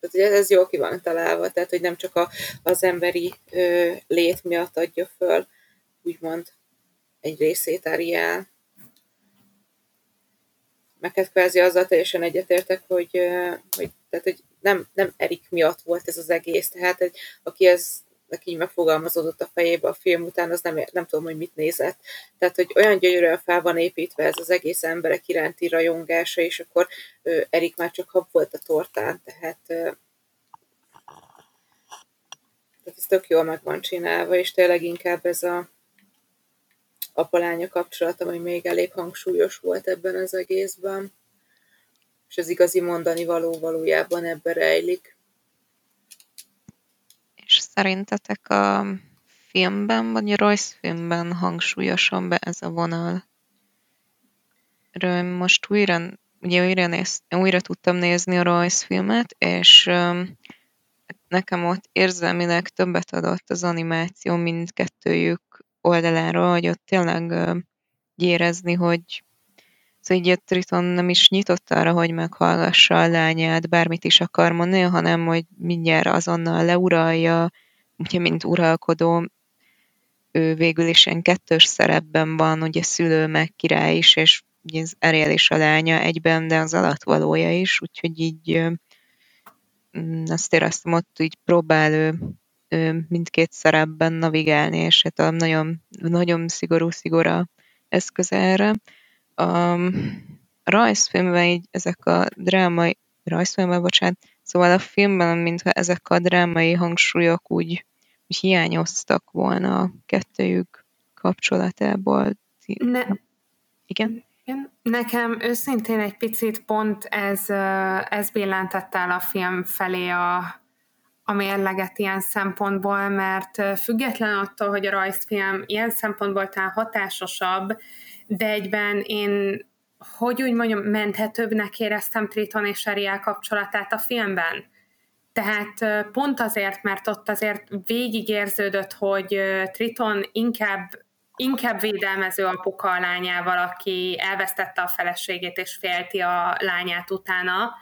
tehát ez jól ki van találva, tehát hogy nem csak a, az emberi ö, lét miatt adja föl, úgymond egy részét Ariel. meg hát kvázi azzal teljesen egyetértek, hogy, hogy, tehát, hogy nem, nem Erik miatt volt ez az egész, tehát egy, aki ez neki így megfogalmazódott a fejébe a film után, az nem, nem tudom, hogy mit nézett. Tehát, hogy olyan gyönyörűen fel van építve ez az egész emberek iránti rajongása, és akkor Erik már csak hab volt a tortán, tehát, tehát ez tök jól meg van csinálva, és tényleg inkább ez a apalánya kapcsolat, ami még elég hangsúlyos volt ebben az egészben. És az igazi mondani való valójában ebben rejlik. És szerintetek a filmben, vagy a rajzfilmben hangsúlyosan be ez a vonal? Erről most újra, ugye újra, néz, újra tudtam nézni a rajzfilmet, és nekem ott érzelmileg többet adott az animáció mindkettőjük oldaláról, hogy ott tényleg érezni, hogy így a Triton nem is nyitott arra, hogy meghallgassa a lányát, bármit is akar mondani, hanem hogy mindjárt azonnal leuralja, ugye mint uralkodó, ő végül is ilyen kettős szerepben van, ugye szülő meg király is, és ugye az Ariel is a lánya egyben, de az alatvalója is, úgyhogy így mm, azt éreztem, ott így próbál ő, ő mindkét szerepben navigálni, és hát nagyon, nagyon szigorú szigora eszköz erre a rajzfilmben így ezek a drámai, rajzfilmben, bocsánat, szóval a filmben, mintha ezek a drámai hangsúlyok úgy, úgy hiányoztak volna a kettőjük kapcsolatából. Ne, Igen? Nekem őszintén egy picit pont ez, ez billentett el a film felé a, a mérleget ilyen szempontból, mert független attól, hogy a rajzfilm ilyen szempontból talán hatásosabb, de egyben én, hogy úgy mondjam, menthetőbbnek éreztem Triton és Ariel kapcsolatát a filmben. Tehát pont azért, mert ott azért végig érződött, hogy Triton inkább inkább védelmező apuka a lányával, aki elvesztette a feleségét és félti a lányát utána,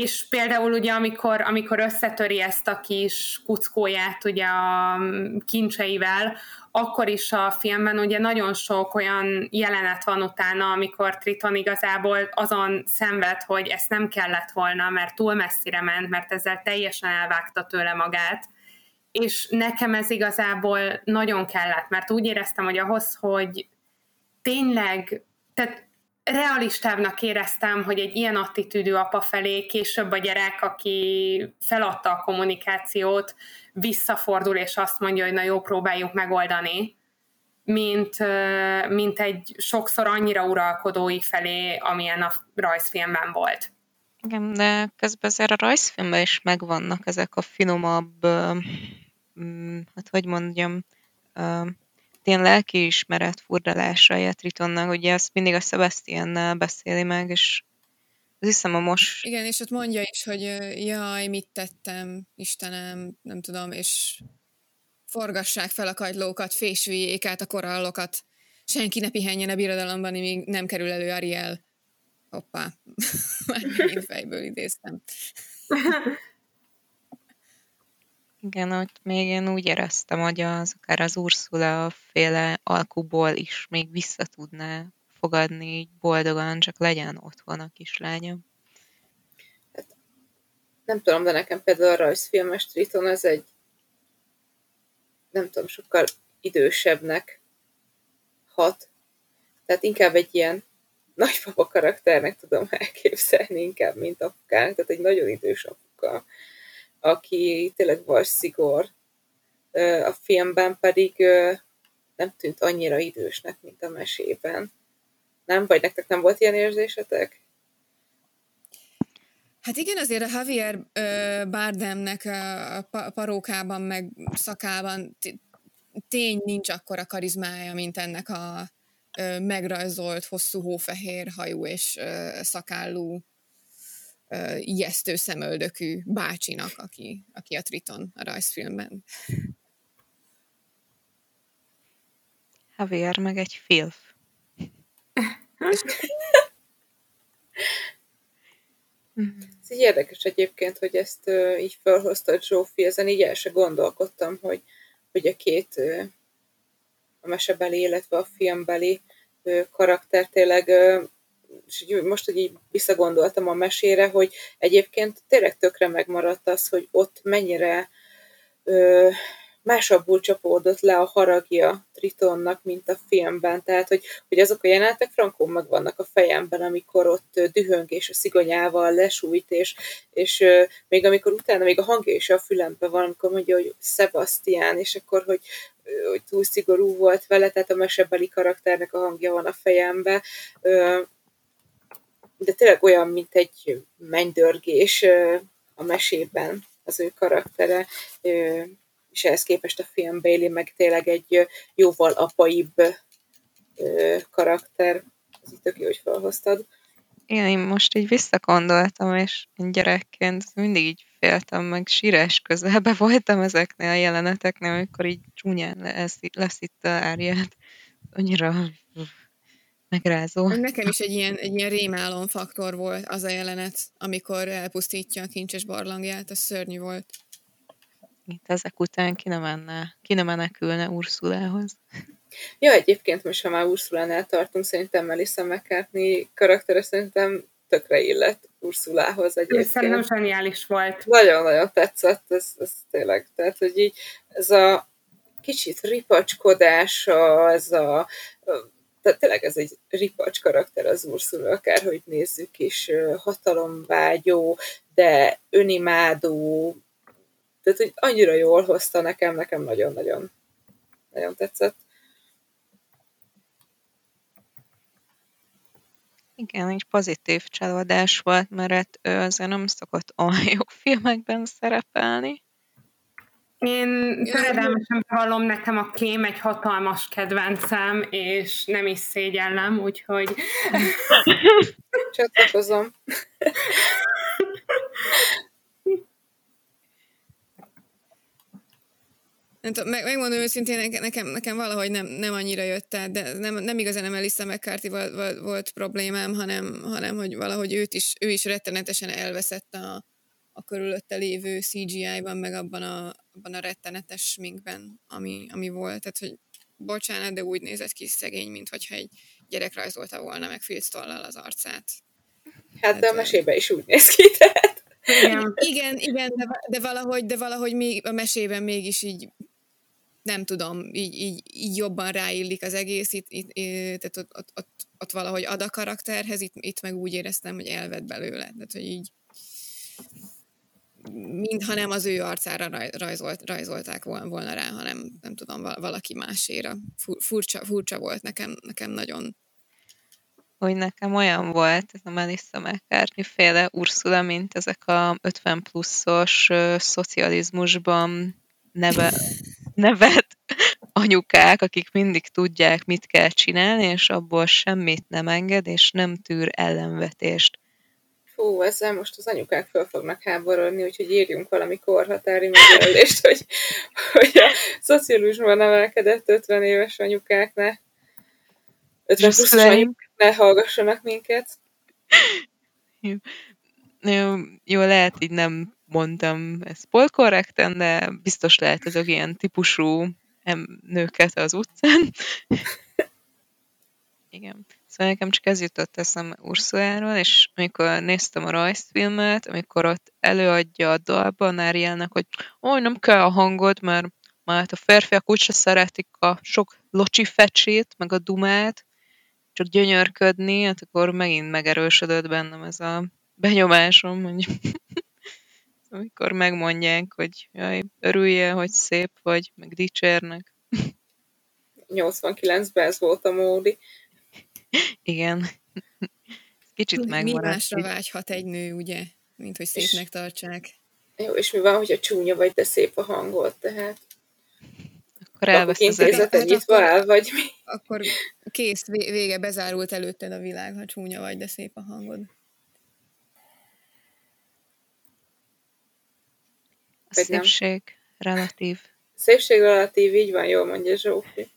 és például ugye, amikor, amikor összetöri ezt a kis kuckóját ugye a kincseivel, akkor is a filmben ugye nagyon sok olyan jelenet van utána, amikor Triton igazából azon szenved, hogy ezt nem kellett volna, mert túl messzire ment, mert ezzel teljesen elvágta tőle magát. És nekem ez igazából nagyon kellett, mert úgy éreztem, hogy ahhoz, hogy tényleg, tehát realistábbnak éreztem, hogy egy ilyen attitűdű apa felé később a gyerek, aki feladta a kommunikációt, visszafordul és azt mondja, hogy na jó, próbáljuk megoldani, mint, mint egy sokszor annyira uralkodói felé, amilyen a rajzfilmben volt. Igen, de közben azért a rajzfilmben is megvannak ezek a finomabb, mm, hát hogy mondjam, ilyen lelkiismeret furdalásai a Tritonnak, ugye azt mindig a Sebastiannel beszéli meg, és az hiszem a most... Igen, és ott mondja is, hogy jaj, mit tettem, Istenem, nem tudom, és forgassák fel a kagylókat, fésüljék át a korallokat, senki ne pihenjen a birodalomban, míg nem kerül elő Ariel. Hoppá, (laughs) már megint fejből idéztem. (laughs) Igen, ott még én úgy éreztem, hogy az akár az Ursula féle alkuból is még vissza tudná fogadni így boldogan, csak legyen otthon a kislányom. Hát, nem tudom, de nekem például a rajzfilmes Triton ez egy nem tudom, sokkal idősebbnek hat. Tehát inkább egy ilyen (laughs) nagypapa karakternek tudom elképzelni, inkább, mint apukának, tehát egy nagyon idős apuka aki tényleg vas szigor. A filmben pedig nem tűnt annyira idősnek, mint a mesében. Nem? Vagy nektek nem volt ilyen érzésetek? Hát igen, azért a Javier Bardemnek a parókában, meg szakában tény nincs akkora karizmája, mint ennek a megrajzolt, hosszú hófehér hajú és szakállú uh, ijesztő szemöldökű bácsinak, aki, aki a Triton a rajzfilmben. Javier meg egy filf. Ez így érdekes egyébként, hogy ezt uh, így felhozta Zsófi, ezen így el se gondolkodtam, hogy, hogy a két uh, a mesebeli, illetve a filmbeli uh, karakter tényleg uh, és most, hogy így visszagondoltam a mesére, hogy egyébként tényleg tökre megmaradt az, hogy ott mennyire ö, másabbul csapódott le a haragja Tritonnak, mint a filmben. Tehát, hogy, hogy azok a jelenetek frankon megvannak a fejemben, amikor ott dühöng és a szigonyával lesújt, és, és még amikor utána még a hangja is a fülembe van, amikor mondja, hogy Sebastian, és akkor, hogy, hogy túl szigorú volt vele, tehát a mesebeli karakternek a hangja van a fejembe. De tényleg olyan, mint egy mennydörgés a mesében az ő karaktere és ehhez képest a film Bailey meg tényleg egy jóval apaibb karakter. Ez itt tök jó, hogy felhoztad. Igen, én most így visszakondoltam, és én gyerekként mindig így féltem, meg sírás közelbe (laughs) voltam ezeknél a jeleneteknél, amikor így csúnyán lesz, lesz itt a árját. Annyira megrázó. Nekem is egy ilyen, egy ilyen rémálom faktor volt az a jelenet, amikor elpusztítja a kincses barlangját, az szörnyű volt. Itt ezek után ki nem, menne, ki nem menekülne Ursulához. Ja, egyébként most, ha már Ursulánál tartunk, szerintem Melissa McCartney karaktere szerintem tökre illett Ursulához egyébként. Szerintem zseniális volt. Nagyon-nagyon tetszett, ez, ez tényleg. Tehát, hogy így ez a kicsit ripacskodása, ez a tehát tényleg ez egy ripacs karakter az Ursula, akárhogy nézzük is, hatalomvágyó, de önimádó, tehát, hogy annyira jól hozta nekem, nekem nagyon-nagyon nagyon tetszett. Igen, egy pozitív csalódás volt, mert ő azért nem szokott olyan jó filmekben szerepelni. Én töredelmesen bevallom, nekem a kém egy hatalmas kedvencem, és nem is szégyellem, úgyhogy... (laughs) Csatlakozom. Nem tudom, meg, megmondom őszintén, nekem, nekem valahogy nem, nem annyira jött át, de nem, nem igazán nem Elissa McCarthy volt, volt, volt problémám, hanem, hanem hogy valahogy őt is, ő is rettenetesen elveszett a, a körülötte lévő CGI-ban, meg abban a, abban a rettenetes minkben, ami, ami volt. Tehát, hogy bocsánat, de úgy nézett ki szegény, mint hogyha egy gyerek rajzolta volna meg filctollal az arcát. Hát, de a mesében is úgy néz ki, tehát. Igen, igen, igen de, de, valahogy, de valahogy még a mesében mégis így nem tudom, így, így, így jobban ráillik az egész, itt, itt, tehát ott, ott, ott, ott valahogy ad a karakterhez, itt, itt meg úgy éreztem, hogy elvett belőle, tehát hogy így mintha nem az ő arcára rajzolt, rajzolták volna rá, hanem nem tudom, valaki máséra. Furcsa, furcsa volt nekem, nekem nagyon. Hogy nekem olyan volt, ez a Melissa McCartney féle Ursula, mint ezek a 50 pluszos szocializmusban neve, (laughs) nevet anyukák, akik mindig tudják, mit kell csinálni, és abból semmit nem enged, és nem tűr ellenvetést. Fú, ezzel most az anyukák föl fognak háborodni, úgyhogy írjunk valami korhatári megjelölést, hogy, hogy a szocializmusban nevelkedett 50 éves anyukák ne 50 plusz anyukák ne hallgassanak minket. Jó. Jó, jó, lehet így nem mondtam ezt polkorrekten, de biztos lehet azok ilyen típusú nőket az utcán. Igen. Szóval nekem csak ez jutott eszem Ursuláról, és amikor néztem a rajzfilmet, amikor ott előadja a dalban Arielnek, hogy ó, nem kell a hangod, mert már a férfiak úgyse szeretik a sok locsi fecsét, meg a dumát, csak gyönyörködni, hát akkor megint megerősödött bennem ez a benyomásom, hogy (laughs) amikor megmondják, hogy jaj, örülje, hogy szép vagy, meg dicsérnek. 89-ben ez volt a módi. Igen. Kicsit megmaradt. Mi másra vágyhat egy nő, ugye, mint hogy szépnek tartsák. Jó, és mi van, hogyha csúnya vagy, de szép a hangod, tehát akkor elvesz az hát nyitva akkor, el, vagy mi? Akkor kész, vége, bezárult előtted a világ, ha csúnya vagy, de szép a hangod. A szépség nem. relatív. Szépség relatív, így van, jól mondja Zsófi.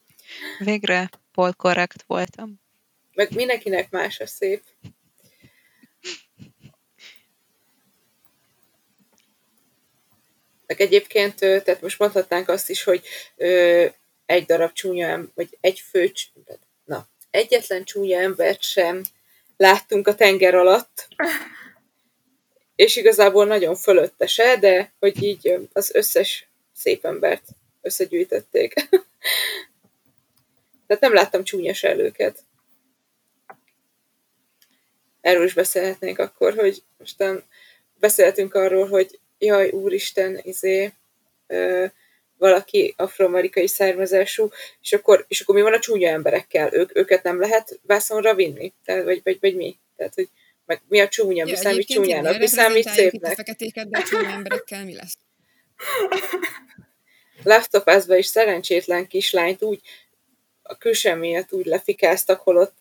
Végre polkorrekt voltam. Meg mindenkinek más a szép. Meg egyébként, tehát most mondhatnánk azt is, hogy egy darab csúnya, vagy egy fő, na, egyetlen csúnya embert sem láttunk a tenger alatt, és igazából nagyon fölöttese, de hogy így az összes szép embert összegyűjtötték. (laughs) Tehát nem láttam csúnya előket. Erről is beszélhetnénk akkor, hogy mostan beszéltünk arról, hogy jaj, úristen, izé, ö, valaki afroamerikai származású, és akkor, és akkor mi van a csúnya emberekkel? Ők, őket nem lehet vászonra vinni? Tehát, vagy, vagy, vagy mi? Tehát, hogy meg mi a csúnya, mi ja, számít csúnyának, mi számít szépnek. a feketéket, de a csúnya emberekkel mi lesz? Last of Us-ba is szerencsétlen kislányt úgy a külső miatt úgy lefikáztak, holott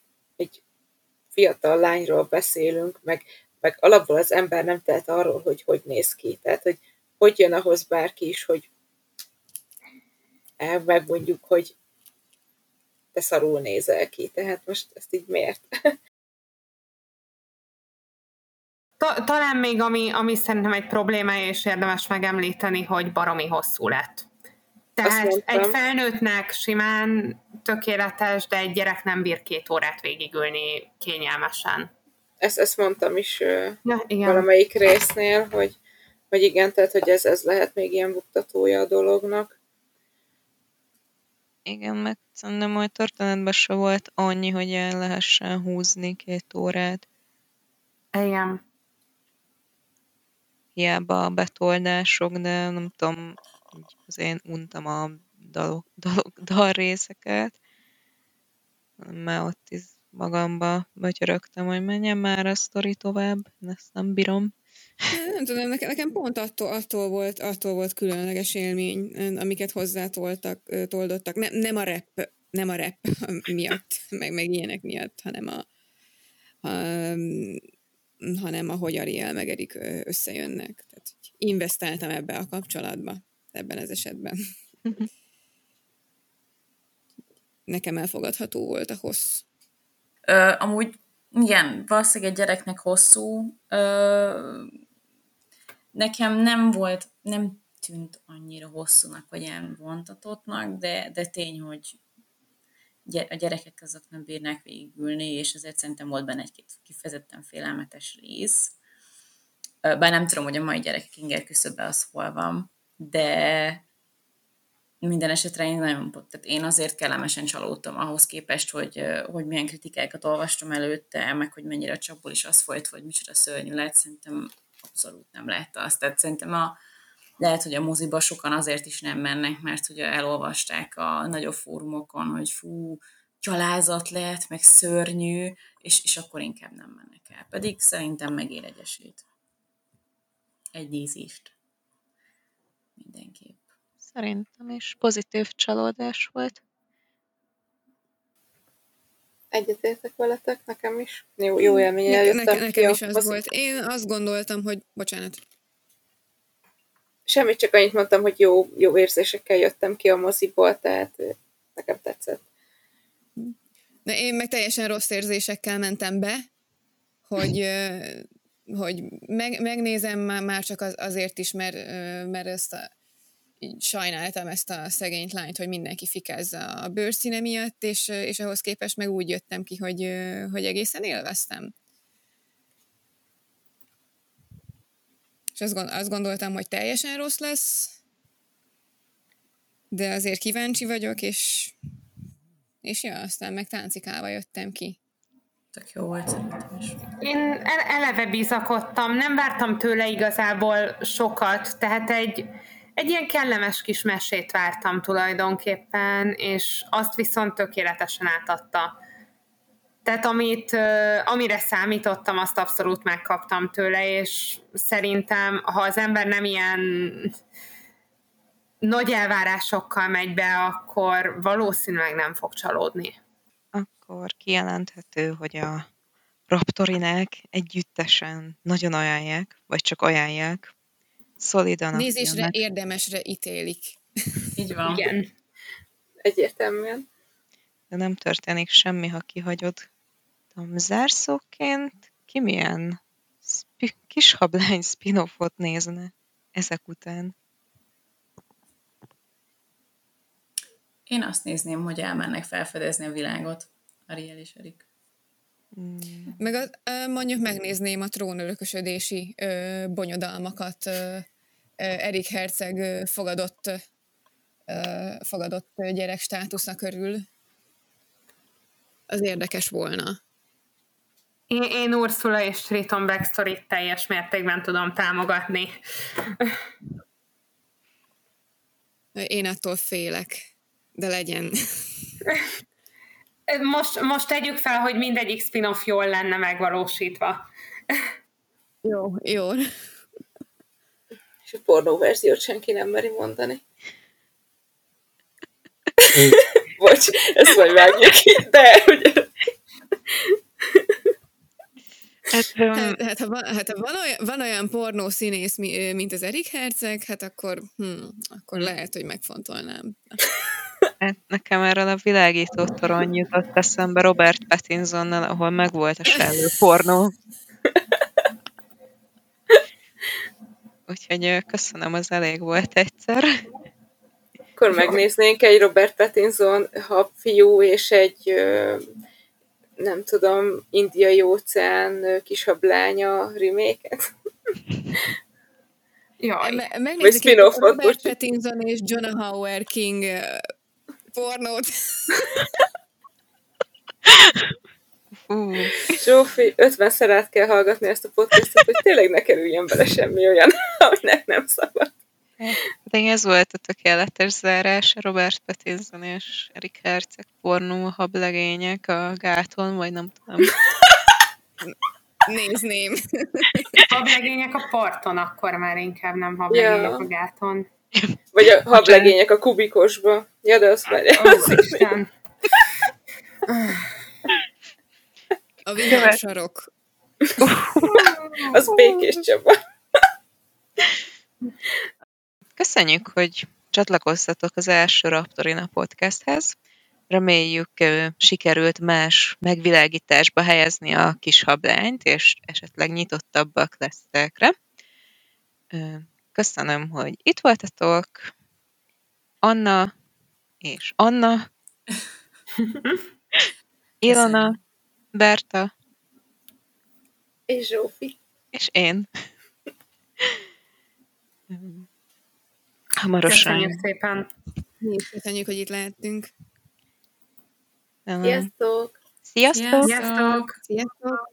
fiatal lányról beszélünk, meg, meg alapból az ember nem tehet arról, hogy hogy néz ki. Tehát, hogy hogy jön ahhoz bárki is, hogy megmondjuk, hogy te szarul nézel ki. Tehát most ezt így miért? talán még ami, ami szerintem egy problémája, és érdemes megemlíteni, hogy baromi hosszú lett. Tehát egy felnőttnek simán tökéletes, de egy gyerek nem bír két órát végigülni kényelmesen. Ezt, ezt mondtam is ja, igen. valamelyik résznél, hogy, hogy igen, tehát hogy ez, ez lehet még ilyen buktatója a dolognak. Igen, meg szerintem majd történetben se volt annyi, hogy el lehessen húzni két órát. Igen hiába a betoldások, de nem tudom, az én untam a dalok, dalok, (laughs) dal részeket, már ott is magamba bötyörögtem, hogy menjen már a sztori tovább, ezt nem bírom. Nem tudom, nekem, nekem pont attól, attól, volt, attól volt különleges élmény, amiket hozzátoltak, toldottak. Nem, nem a rap, nem a rap (laughs) miatt, meg, meg ilyenek miatt, hanem a, a hanem ahogy Ariel meg Erik összejönnek. Tehát investáltam ebbe a kapcsolatba, ebben az esetben. Nekem elfogadható volt a hossz. Ö, amúgy igen, valószínűleg egy gyereknek hosszú. Ö, nekem nem volt, nem tűnt annyira hosszúnak, vagy ilyen vontatottnak, de, de tény, hogy a gyerekek azok nem bírnák végigülni, és ezért szerintem volt benne egy kifejezetten félelmetes rész. Bár nem tudom, hogy a mai gyerekek inger küszöbe az hol van, de minden esetre én nagyon, tehát én azért kellemesen csalódtam ahhoz képest, hogy, hogy milyen kritikákat olvastam előtte, meg hogy mennyire csapból is az folyt, hogy micsoda szörnyű lett, szerintem abszolút nem lett az. Tehát szerintem a, lehet, hogy a moziba sokan azért is nem mennek, mert ugye elolvasták a nagyobb fórumokon, hogy fú, gyalázat lett, meg szörnyű, és, és akkor inkább nem mennek el. Pedig szerintem megér egy esélyt. Egy nézést. Mindenképp. Szerintem is pozitív csalódás volt. Egyetértek veletek, nekem is. Jó, jó élmény ne, nekem, nekem is az volt. Én azt gondoltam, hogy, bocsánat, Semmit, csak annyit mondtam, hogy jó, jó érzésekkel jöttem ki a moziból, tehát nekem tetszett. De én meg teljesen rossz érzésekkel mentem be, hogy, hogy meg, megnézem már, csak az, azért is, mert, mert ezt a, így sajnáltam ezt a szegényt lányt, hogy mindenki fikázza a bőrszíne miatt, és, és ahhoz képest meg úgy jöttem ki, hogy, hogy egészen élveztem. és azt, azt gondoltam, hogy teljesen rossz lesz, de azért kíváncsi vagyok, és, és ja, aztán meg táncikálva jöttem ki. Tök jó volt is. Én eleve bizakodtam, nem vártam tőle igazából sokat, tehát egy, egy ilyen kellemes kis mesét vártam tulajdonképpen, és azt viszont tökéletesen átadta. Tehát amit, amire számítottam, azt abszolút megkaptam tőle, és szerintem, ha az ember nem ilyen nagy elvárásokkal megy be, akkor valószínűleg nem fog csalódni. Akkor kijelenthető, hogy a Raptorinák együttesen nagyon ajánlják, vagy csak ajánlják. Szolidan Nézésre érdemesre ítélik. Így van. Igen. Egyértelműen de nem történik semmi, ha kihagyod. Tudom, zárszóként ki milyen spi- kis hablány spin-offot nézne ezek után? Én azt nézném, hogy elmennek felfedezni a világot, Ariel és Erik. Mm. Meg a, mondjuk megnézném a trónörökösödési bonyodalmakat Erik Herceg fogadott, fogadott gyerek státusza körül. Az érdekes volna. Én, én Ursula és Triton backstory teljes mértékben tudom támogatni. Én attól félek, de legyen. (laughs) Most, most tegyük fel, hogy mindegyik spin-off jól lenne megvalósítva. Jó, jó. És a pornó verziót senki nem meri mondani. (laughs) Bocs, ezt majd vágjuk ki, de ugye... Hát, hát, hát, ha, van, hát ha van, olyan, van olyan pornó színész, mint az Erik Herceg, hát akkor, hm, akkor lehet, hogy megfontolnám. Hát nekem erről a világító torony jutott eszembe Robert Pattinsonnal, ahol megvolt a sellő pornó. Úgyhogy köszönöm, az elég volt egyszer. Akkor megnéznénk egy Robert Pattinson fiú és egy nem tudom, indiai óceán kisablánya reméket. Jaj. Me- megnézzük Robert Pattinson és Jonah Hauer King pornót. Uh. Zsófi, 50 szerát kell hallgatni ezt a podcastot, hogy tényleg ne kerüljön bele semmi olyan, (laughs) aminek nem szabad. De ez volt a tökéletes zárás, Robert Pattinson és Erik Herceg pornó hablegények a gáton, vagy nem tudom. Nézném. Hablegények a parton, akkor már inkább nem hablegények ja. a gáton. (laughs) Vagy a hablegények a kubikosba. Ja, de azt már... Az (laughs) Isten. A viharsarok. az békés Csaba. Köszönjük, hogy csatlakoztatok az első Raptorina podcasthez. Reméljük sikerült más megvilágításba helyezni a kis hablányt, és esetleg nyitottabbak lesztek Köszönöm, hogy itt voltatok. Anna és Anna. (laughs) Ilona, Berta. És Zsófi. És én. Hamarosan. Köszönjük szépen. Mi is köszönjük, hogy itt lehettünk. Sziasztok! Sziasztok! Sziasztok! Sziasztok!